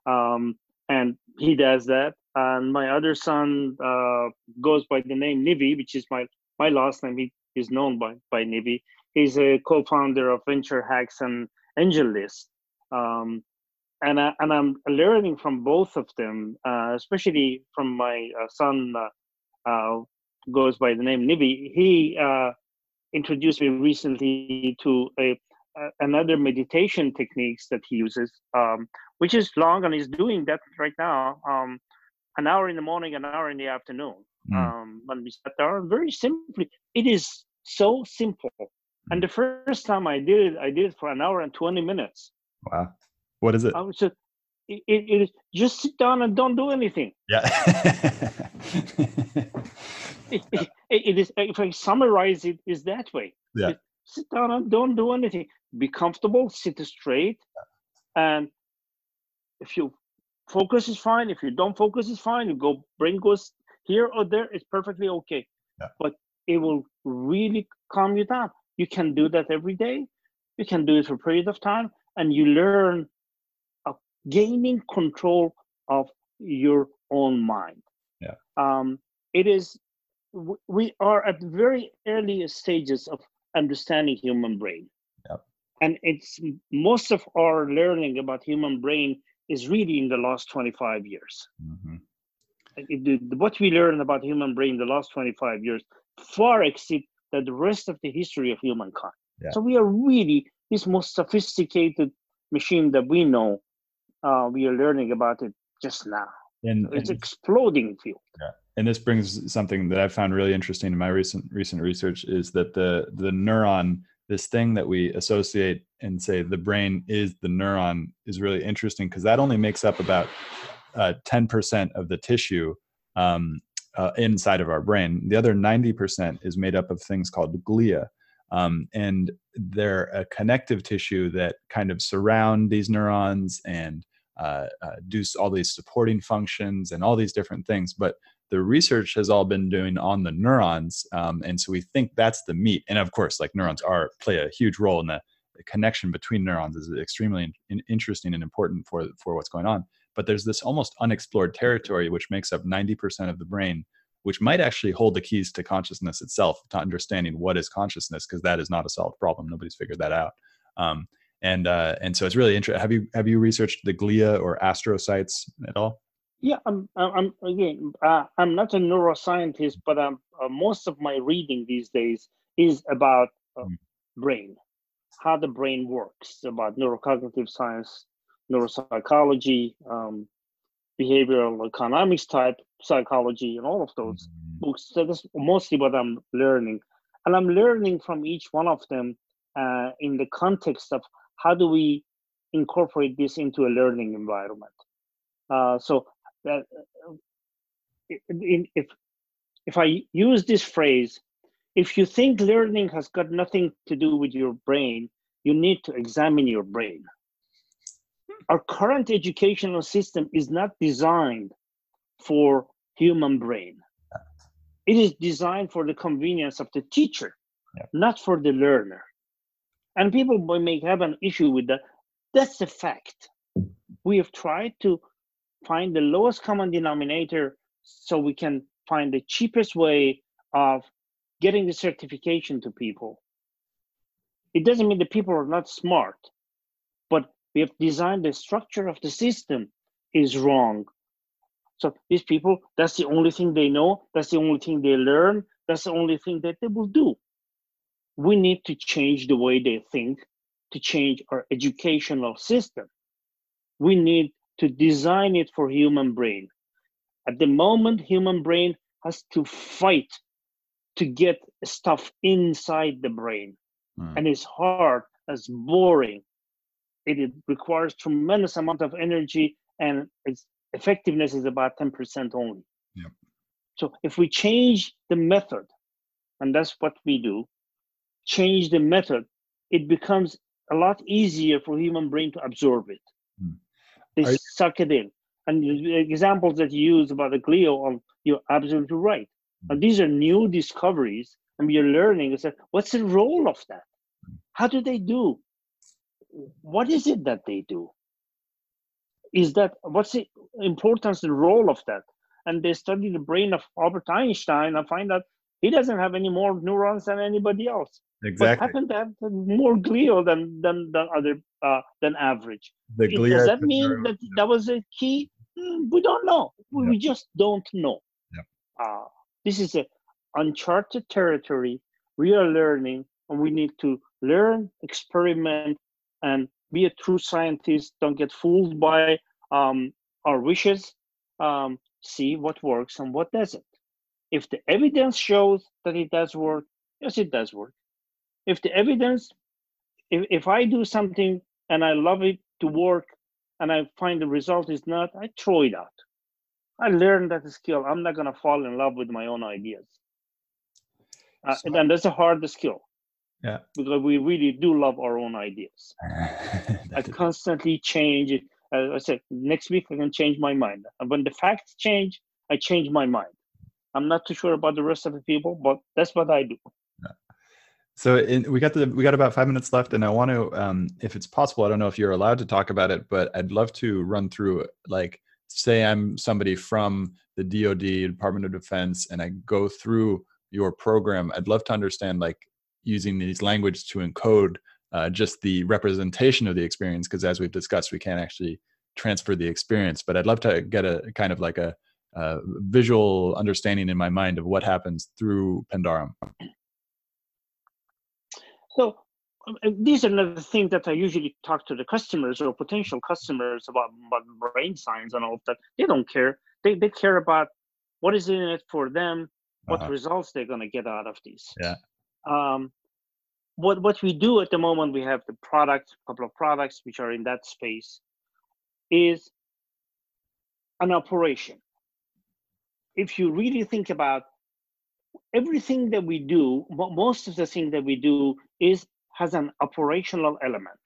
S2: um, and he does that. And my other son uh, goes by the name Nivi, which is my my last name. He is known by by Nivi. He's a co-founder of Venture Hacks and AngelList. Um, and I, and I'm learning from both of them, uh, especially from my uh, son, uh, uh goes by the name Nivi. He uh, introduced me recently to a, a, another meditation techniques that he uses, um, which is long, and he's doing that right now. Um, an hour in the morning, an hour in the afternoon. Mm. Um, when we sat down, very simply, it is so simple. And the first time I did it, I did it for an hour and 20 minutes.
S1: Wow. What is it?
S2: I was just, it, it, it is just sit down and don't do anything.
S1: Yeah.
S2: it, it, it is, if I summarize it, is that way.
S1: Yeah.
S2: sit down and don't do anything. Be comfortable, sit straight. And if you focus is fine. If you don't focus is fine. You go brain goes here or there, it's perfectly okay.
S1: Yeah.
S2: But it will really calm you down. You can do that every day. You can do it for a period of time, and you learn of gaining control of your own mind.
S1: Yeah.
S2: Um, it is. We are at very early stages of understanding human brain.
S1: Yeah.
S2: And it's most of our learning about human brain is really in the last 25 years.
S1: Mm-hmm.
S2: It, what we learn about human brain in the last 25 years far exceed the rest of the history of humankind.
S1: Yeah.
S2: So we are really this most sophisticated machine that we know. Uh, we are learning about it just now.
S1: And,
S2: it's
S1: and,
S2: exploding field.
S1: Yeah. And this brings something that I found really interesting in my recent recent research is that the the neuron, this thing that we associate and say the brain is the neuron, is really interesting because that only makes up about uh, 10% of the tissue um, uh, inside of our brain. The other 90% is made up of things called glia. Um, and they're a connective tissue that kind of surround these neurons and uh, uh, do all these supporting functions and all these different things. But the research has all been doing on the neurons, um, and so we think that's the meat. And of course, like neurons are play a huge role in the, the connection between neurons is extremely in, interesting and important for for what's going on. But there's this almost unexplored territory which makes up 90% of the brain which might actually hold the keys to consciousness itself to understanding what is consciousness because that is not a solved problem. Nobody's figured that out. Um, and uh, and so it's really interesting have you have you researched the glia or astrocytes at all
S2: yeah i'm i'm again uh, i'm not a neuroscientist but um, uh, most of my reading these days is about mm. brain how the brain works about neurocognitive science neuropsychology, um, behavioral economics type psychology, and all of those mm-hmm. books. So that's mostly what I'm learning. And I'm learning from each one of them uh, in the context of how do we incorporate this into a learning environment. Uh, so that uh, if if I use this phrase, if you think learning has got nothing to do with your brain, you need to examine your brain our current educational system is not designed for human brain. It is designed for the convenience of the teacher,
S1: yeah.
S2: not for the learner. And people may have an issue with that. That's a fact. We have tried to find the lowest common denominator so we can find the cheapest way of getting the certification to people. It doesn't mean that people are not smart, but we have designed the structure of the system is wrong. So these people, that's the only thing they know, that's the only thing they learn, that's the only thing that they will do. We need to change the way they think to change our educational system. We need to design it for human brain. At the moment, human brain has to fight to get stuff inside the brain. Mm. And it's hard, it's boring, it requires tremendous amount of energy and its effectiveness is about 10% only.
S1: Yep.
S2: So if we change the method, and that's what we do, change the method, it becomes a lot easier for human brain to absorb it. Mm. They Are suck it in. And the examples that you use about the glia, you're absolutely right. Mm. And these are new discoveries, and we are learning. That what's the role of that? How do they do? what is it that they do? Is that what's the importance, and role of that? And they study the brain of Albert Einstein and find out he doesn't have any more neurons than anybody else.
S1: Exactly.
S2: But happened to have more glial than than than other uh, than average.
S1: The
S2: Does that mean that that was a key? Hmm, We don't know. We, we just don't know.
S1: Yep.
S2: Uh, this is a uncharted territory. We are learning, and we need to learn, experiment, and be a true scientist. Don't get fooled by um, our wishes. Um, see what works and what doesn't. If the evidence shows that it does work, yes, it does work. If the evidence, if, if I do something and I love it to work and I find the result is not, I throw it out. I learned that skill. I'm not gonna fall in love with my own ideas. Uh,
S1: So-
S2: and that's a hard skill.
S1: Yeah.
S2: Because we really do love our own ideas. I constantly change it. As I said, next week I can change my mind. And when the facts change, I change my mind. I'm not too sure about the rest of the people, but that's what I do.
S1: So in, we got the we got about five minutes left, and I want to, um, if it's possible, I don't know if you're allowed to talk about it, but I'd love to run through like, say I'm somebody from the DoD, Department of Defense, and I go through your program. I'd love to understand like using these language to encode uh, just the representation of the experience, because as we've discussed, we can't actually transfer the experience. But I'd love to get a kind of like a, visual understanding in my mind of what happens through Pendaran.
S2: So um, uh, these are not the things that I usually talk to the customers or potential customers about, about brain science and all of that. They don't care. They, they care about what is in it for them, what
S1: Uh-huh.
S2: results they're going to get out of this.
S1: Yeah.
S2: Um, what what we do at the moment, we have the product, a couple of products which are in that space, is an operation. If you really think about everything that we do, most of the thing that we do is has an operational element.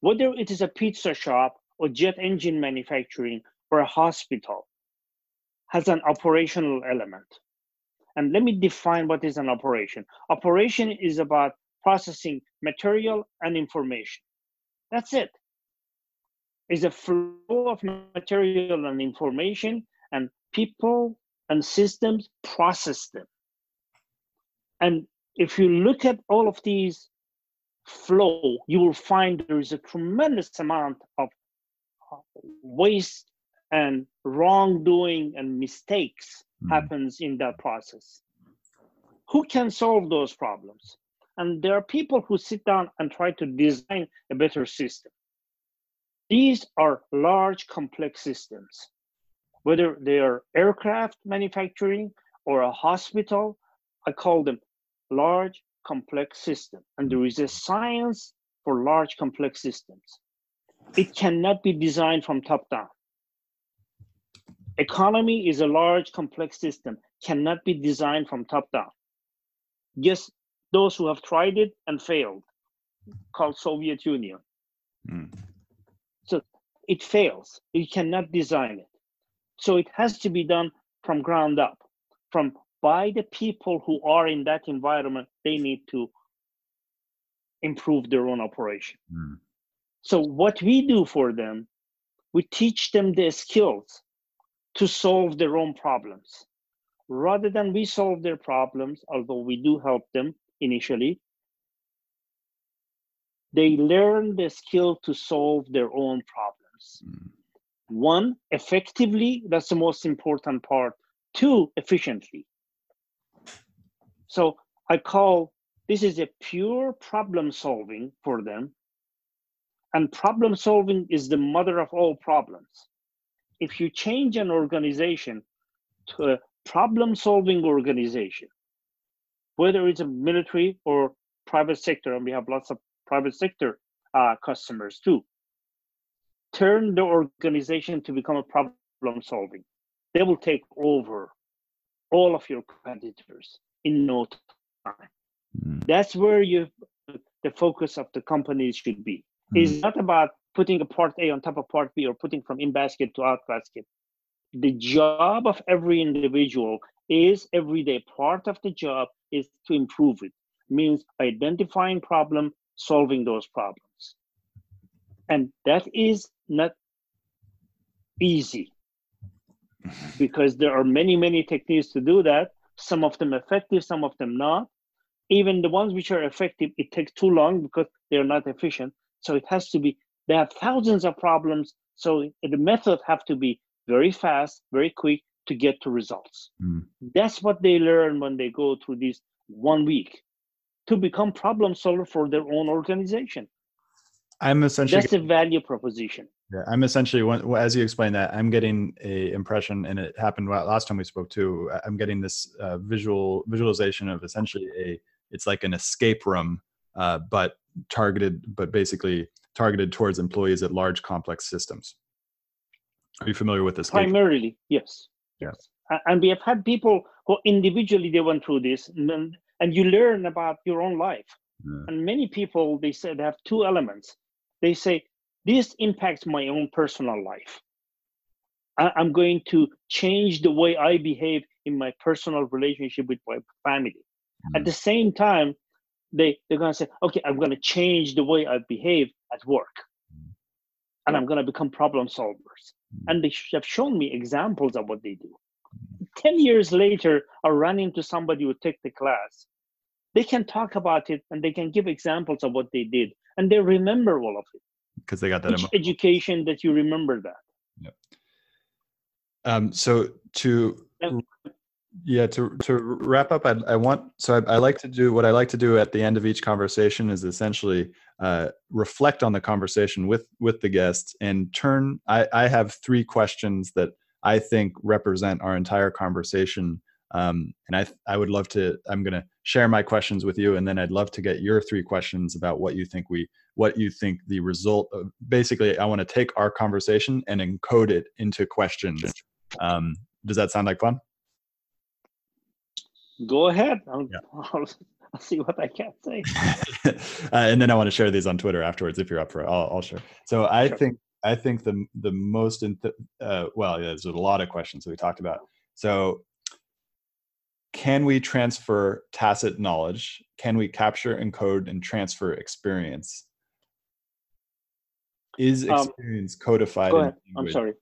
S2: Whether it is a pizza shop or jet engine manufacturing or a hospital, has an operational element. And let me define what is an operation. Operation is about processing material and information. That's it. It's a flow of material and information, and people and systems process them. And if you look at all of these flow, you will find there is a tremendous amount of uh, waste and wrongdoing and mistakes
S1: Mm.
S2: happens in that process. Who can solve those problems? And there are people who sit down and try to design a better system. These are large, complex systems, whether they are aircraft manufacturing or a hospital. I call them large, complex system. And there is a science for large, complex systems. It cannot be designed from top down. Economy is a large, complex system, cannot be designed from top down. Yes, those who have tried it and failed, called Soviet Union.
S1: Mm.
S2: So it fails. You cannot design it. So it has to be done from ground up, from by the people who are in that environment. They need to improve their own operation.
S1: Mm.
S2: So what we do for them, we teach them the skills to solve their own problems. Rather than we solve their problems, although we do help them initially, they learn the skill to solve their own problems.
S1: Mm.
S2: One, effectively, that's the most important part. Two, efficiently. So I call this is a pure problem solving for them. And problem solving is the mother of all problems. If you change an organization to a problem solving organization, whether it's a military or private sector, and we have lots of private sector uh, customers too, turn the organization to become a problem solving. They will take over all of your competitors in no time.
S1: Mm.
S2: That's where you the focus of the companies should be.
S1: Mm.
S2: It's not about putting a part A on top of part B or putting from in basket to out basket. The job of every individual is every day part of the job is to improve it. Means identifying problem, solving those problems. And that is not easy because there are many, many techniques to do that. Some of them effective, some of them not. Even the ones which are effective, it takes too long because they're not efficient. So it has to be, they have thousands of problems. So the method have to be very fast, very quick to get to results. Mm. That's what they learn when they go through this one week to become problem solver for their own organization.
S1: I'm essentially
S2: that's the value proposition.
S1: Yeah, I'm essentially as you explain that, I'm getting a impression, and it happened last time we spoke too. I'm getting this uh, visual visualization of essentially a it's like an escape room, uh, but targeted, but basically targeted towards employees at large complex systems. Are you familiar with this?
S2: Primarily, yes. Yes. And we have had people who individually they went through this, and, and you learn about your own life. Yeah. And many people they say they have two elements. They say this impacts my own personal life. I, I'm going to change the way I behave in my personal relationship with my family. Mm. At the same time, they, they're going to say, okay, I'm going to change the way I behave at work. Mm. And I'm going to become problem solvers. Mm. And they have shown me examples of what they do. 10 years later, I run into somebody who took the class. They can talk about it and they can give examples of what they did. And they remember all of it
S1: because they got that
S2: education that you remember that.
S1: Yeah. Um, so to yeah to to wrap up, I, I want so I, I, like to do what I like to do at the end of each conversation is essentially uh, reflect on the conversation with with the guests and turn. I, I have three questions that I think represent our entire conversation. Um, and I, I would love to, I'm going to share my questions with you. And then I'd love to get your three questions about what you think we what you think the result of basically i want to take our conversation and encode it into questions. Um, does that sound like fun?
S2: Go ahead. I'll, yeah. I'll, I'll see what i can say.
S1: Uh, and then i want to share these on twitter afterwards if you're up for it. I'll, I'll share. So i sure. think i think the the most uh, well yeah, there's a lot of questions that we talked about. So can we transfer tacit knowledge can we capture encode and transfer experience is um, experience um, codified?
S2: Go I'm sorry.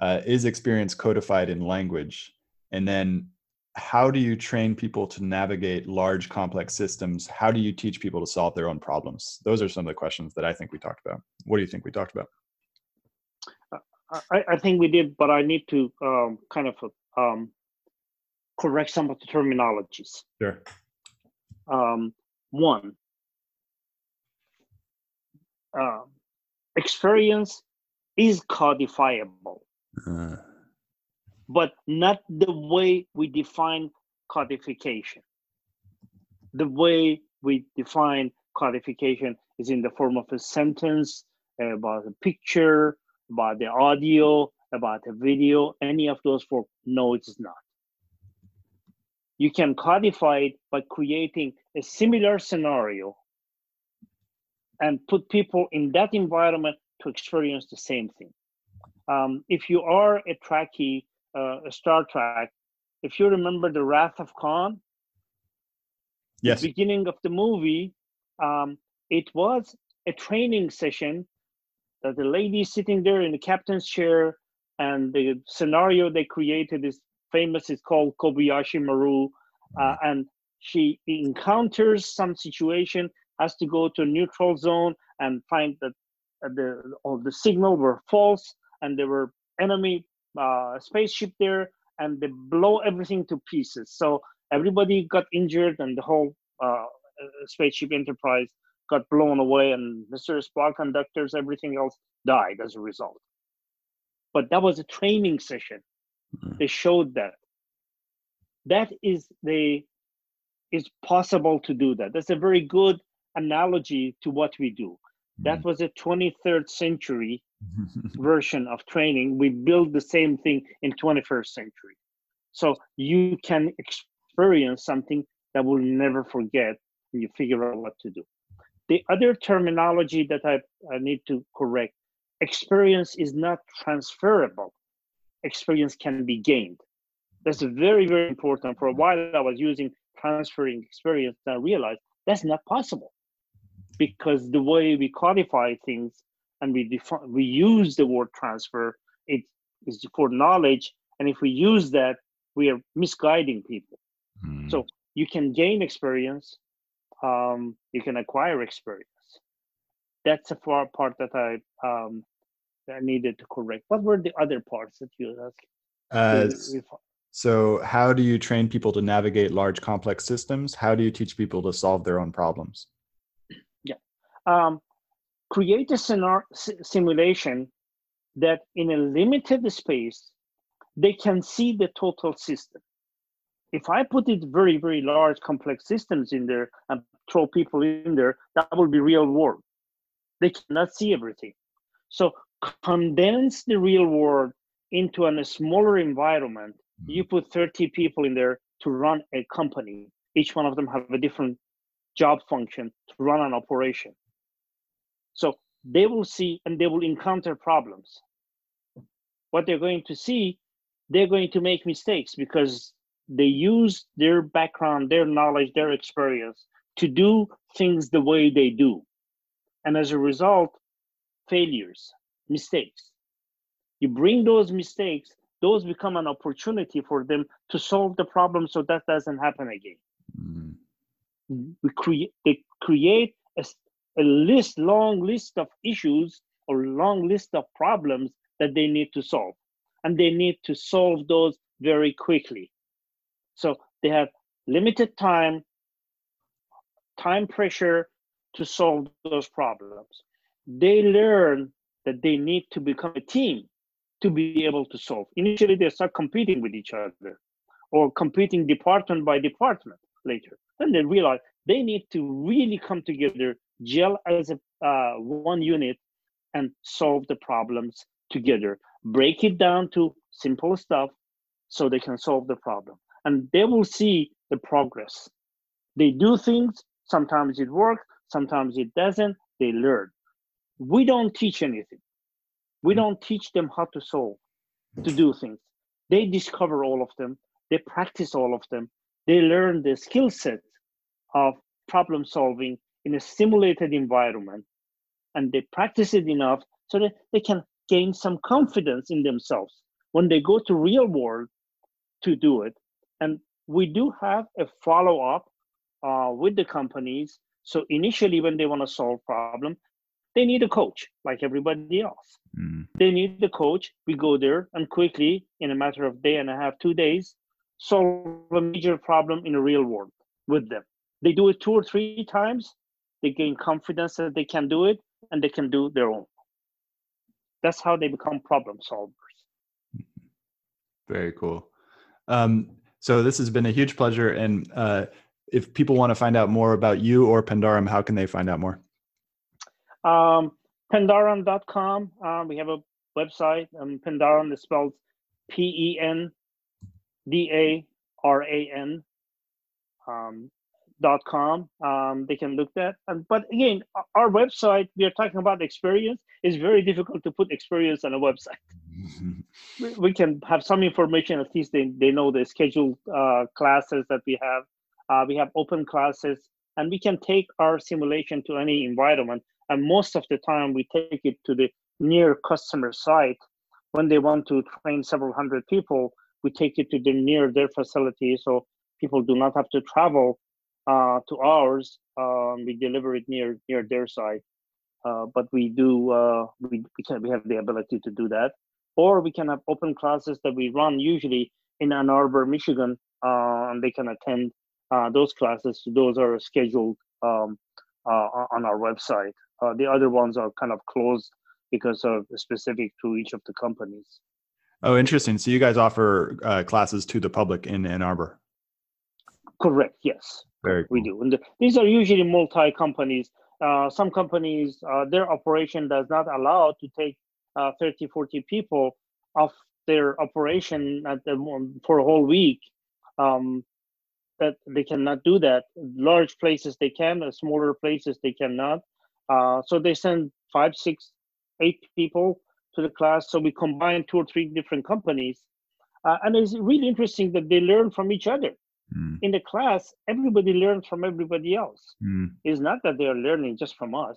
S1: Uh, is experience codified in language? And then how do you train people to navigate large complex systems? How do you teach people to solve their own problems? Those are some of the questions that I think we talked about. What do you think we talked about?
S2: Uh, I, I think we did, but I need to um, kind of um, correct some of the terminologies.
S1: Sure.
S2: Um, one, uh, experience is codifiable, uh. but not the way we define codification. The way we define codification is in the form of a sentence about a picture, about the audio, about a video, any of those four. No, it is not. You can codify it by creating a similar scenario and put people in that environment to experience the same thing. Um, if you are a Trekkie, uh, a Star Trek, if you remember the Wrath of Khan,
S1: yes.
S2: the beginning of the movie, um, it was a training session that the lady sitting there in the captain's chair, and the scenario they created is famous. It's called Kobayashi Maru, uh, mm-hmm. and she encounters some situation has to go to a neutral zone and find that the all the signal were false and there were enemy uh, spaceship there and they blow everything to pieces. So everybody got injured and the whole uh, spaceship Enterprise got blown away and Mr. Spock conductors, everything else died as a result. But that was a training session. Mm-hmm. They showed that. That is the is possible to do that. That's a very good analogy to what we do. That mm-hmm. was a 23rd century version of training. We build the same thing in 21st century. So you can experience something that will never forget when you figure out what to do. The other terminology that I, I need to correct, experience is not transferable. Experience can be gained. That's very, very important. For a while I was using transferring experience, I realized that's not possible because the way we codify things and we define we use the word transfer it is for knowledge and if we use that we are misguiding people mm. so you can gain experience um, you can acquire experience that's a far part that i um, I needed to correct what were the other parts that you asked
S1: uh, so how do you train people to navigate large complex systems how do you teach people to solve their own problems
S2: yeah um, create a scenario, simulation that in a limited space, they can see the total system. If I put it very, very large, complex systems in there and throw people in there, that will be real world. They cannot see everything. So condense the real world into a smaller environment. Mm-hmm. You put 30 people in there to run a company. Each one of them have a different job function to run an operation. So they will see and they will encounter problems. What they're going to see, they're going to make mistakes because they use their background, their knowledge, their experience to do things the way they do. And as a result, failures, mistakes. You bring those mistakes, those become an opportunity for them to solve the problem so that doesn't happen again. Mm-hmm. We create they create a, a list, long list of issues or long list of problems that they need to solve. And they need to solve those very quickly. So they have limited time, time pressure to solve those problems. They learn that they need to become a team to be able to solve. Initially, they start competing with each other or competing department by department later. Then they realize they need to really come together gel as a uh, one unit and solve the problems together. Break it down to simple stuff so they can solve the problem. And they will see the progress. They do things. Sometimes it works. Sometimes it doesn't. They learn we don't teach anything. We don't teach them how to solve to do things. They discover all of them. They practice all of them. They learn the skill set of problem solving in a simulated environment and they practice it enough so that they can gain some confidence in themselves when they go to real world to do it. And we do have a follow up uh, with the companies. So initially when they want to solve problem they need a coach like everybody else. Mm. they need the coach. We go there and quickly in a matter of day and a half two days solve a major problem in a real world with them. They do it two or three times they gain confidence that they can do it and they can do their own. That's how they become problem solvers.
S1: Very cool. Um, so this has been a huge pleasure and uh, if people want to find out more about you or Pendaran how can they find out more
S2: um, pendaran.com um, we have a website um, pendaram is spelled p-e-n d-a-r-a-n um, dot com. Um, they can look that. And but again our website we are talking about experience it's very difficult to put experience on a website. We, we, can have some information at least they, they know the scheduled uh, classes that we have. Uh, we have open classes and we can take our simulation to any environment and most of the time we take it to the near customer site when they want to train several hundred people we take it to the near their facility so people do not have to travel uh, to ours. Um, we deliver it near near their site, uh, but we do uh, we we can we have the ability to do that, or we can have open classes that we run usually in Ann Arbor, Michigan, uh, and they can attend uh, those classes. Those are scheduled um, uh, on our website. The other ones are kind of closed because of specific to each of the companies.
S1: Oh, interesting. So you guys offer classes to the public in Ann Arbor.
S2: Correct. Yes.
S1: Very
S2: we do. And the, these are usually multi companies. Uh, some companies, uh, their operation does not allow to take uh, 30, 40 people off their operation at the, for a whole week. Um, that they cannot do that. Large places they can, uh, smaller places they cannot. Uh, so they send five, six, eight people to the class. So we combine two or three different companies. Uh, and it's really interesting that they learn from each other. Mm. In the class, everybody learns from everybody else. Mm. It's not that they are learning just from us.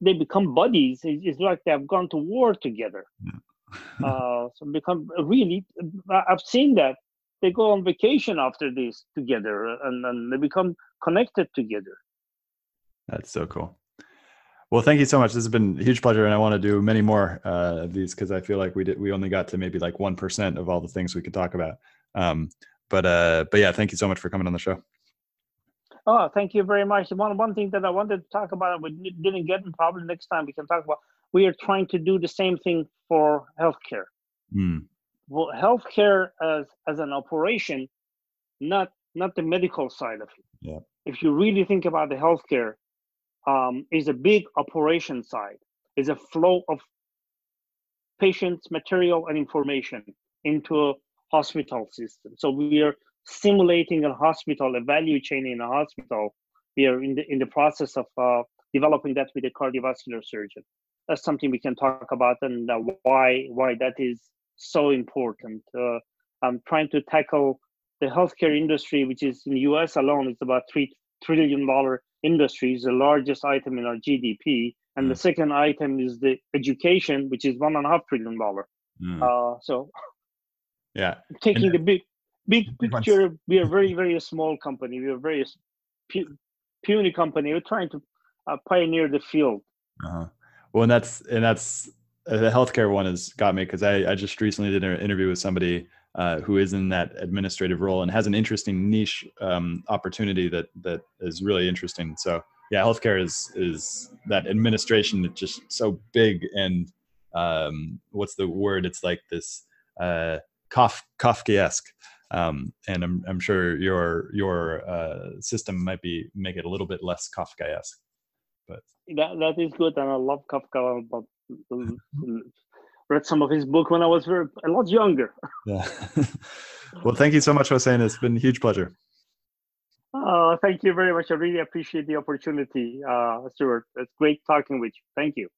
S2: they become buddies. It's like they have gone to war together. Yeah. uh, so become really. I've seen that they go on vacation after this together, and, and they become connected together.
S1: That's so cool. Well, thank you so much. This has been a huge pleasure, and I want to do many more uh, of these because I feel like we did. We only got to maybe like one percent of all the things we could talk about. Um, but uh, but yeah, thank you so much for coming on the show.
S2: Oh, thank you very much. One one thing that I wanted to talk about, we didn't get, and probably next time we can talk about. We are trying to do the same thing for healthcare. Mm. Well, healthcare as as an operation, not not the medical side of it.
S1: Yeah.
S2: If you really think about the healthcare, um, is a big operation side. Is a flow of patients, material, and information into a hospital system. So we are simulating a hospital, a value chain in a hospital. We are in the in the process of uh, developing that with a cardiovascular surgeon. That's something we can talk about and uh, why why that is so important. Uh, I'm trying to tackle the healthcare industry, which is in the U.S. alone, it's about three trillion dollar industry. is the largest item in our GDP, and mm. the second item is the education, which is one and a half trillion dollar. Mm. Uh, so,
S1: yeah,
S2: taking and, the big big picture, we are very very small company. We are very pu- puny company. We're trying to uh, pioneer the field.
S1: Uh-huh. Well, and that's and that's uh, the healthcare one has got me because I I just recently did an interview with somebody uh, who is in that administrative role and has an interesting niche um, opportunity that that is really interesting. So yeah, healthcare is is that administration that's just so big and um, what's the word? It's like this uh, Kaf- Kafkaesque um, and I'm, I'm sure your your uh, system might be make it a little bit less Kafkaesque. But
S2: that that is good, and I love Kafka. But read some of his book when I was very, a lot younger.
S1: Yeah. well, thank you so much, Hossein. It's been a huge pleasure.
S2: Uh, thank you very much. I really appreciate the opportunity, uh, Stuart. It's great talking with you. Thank you.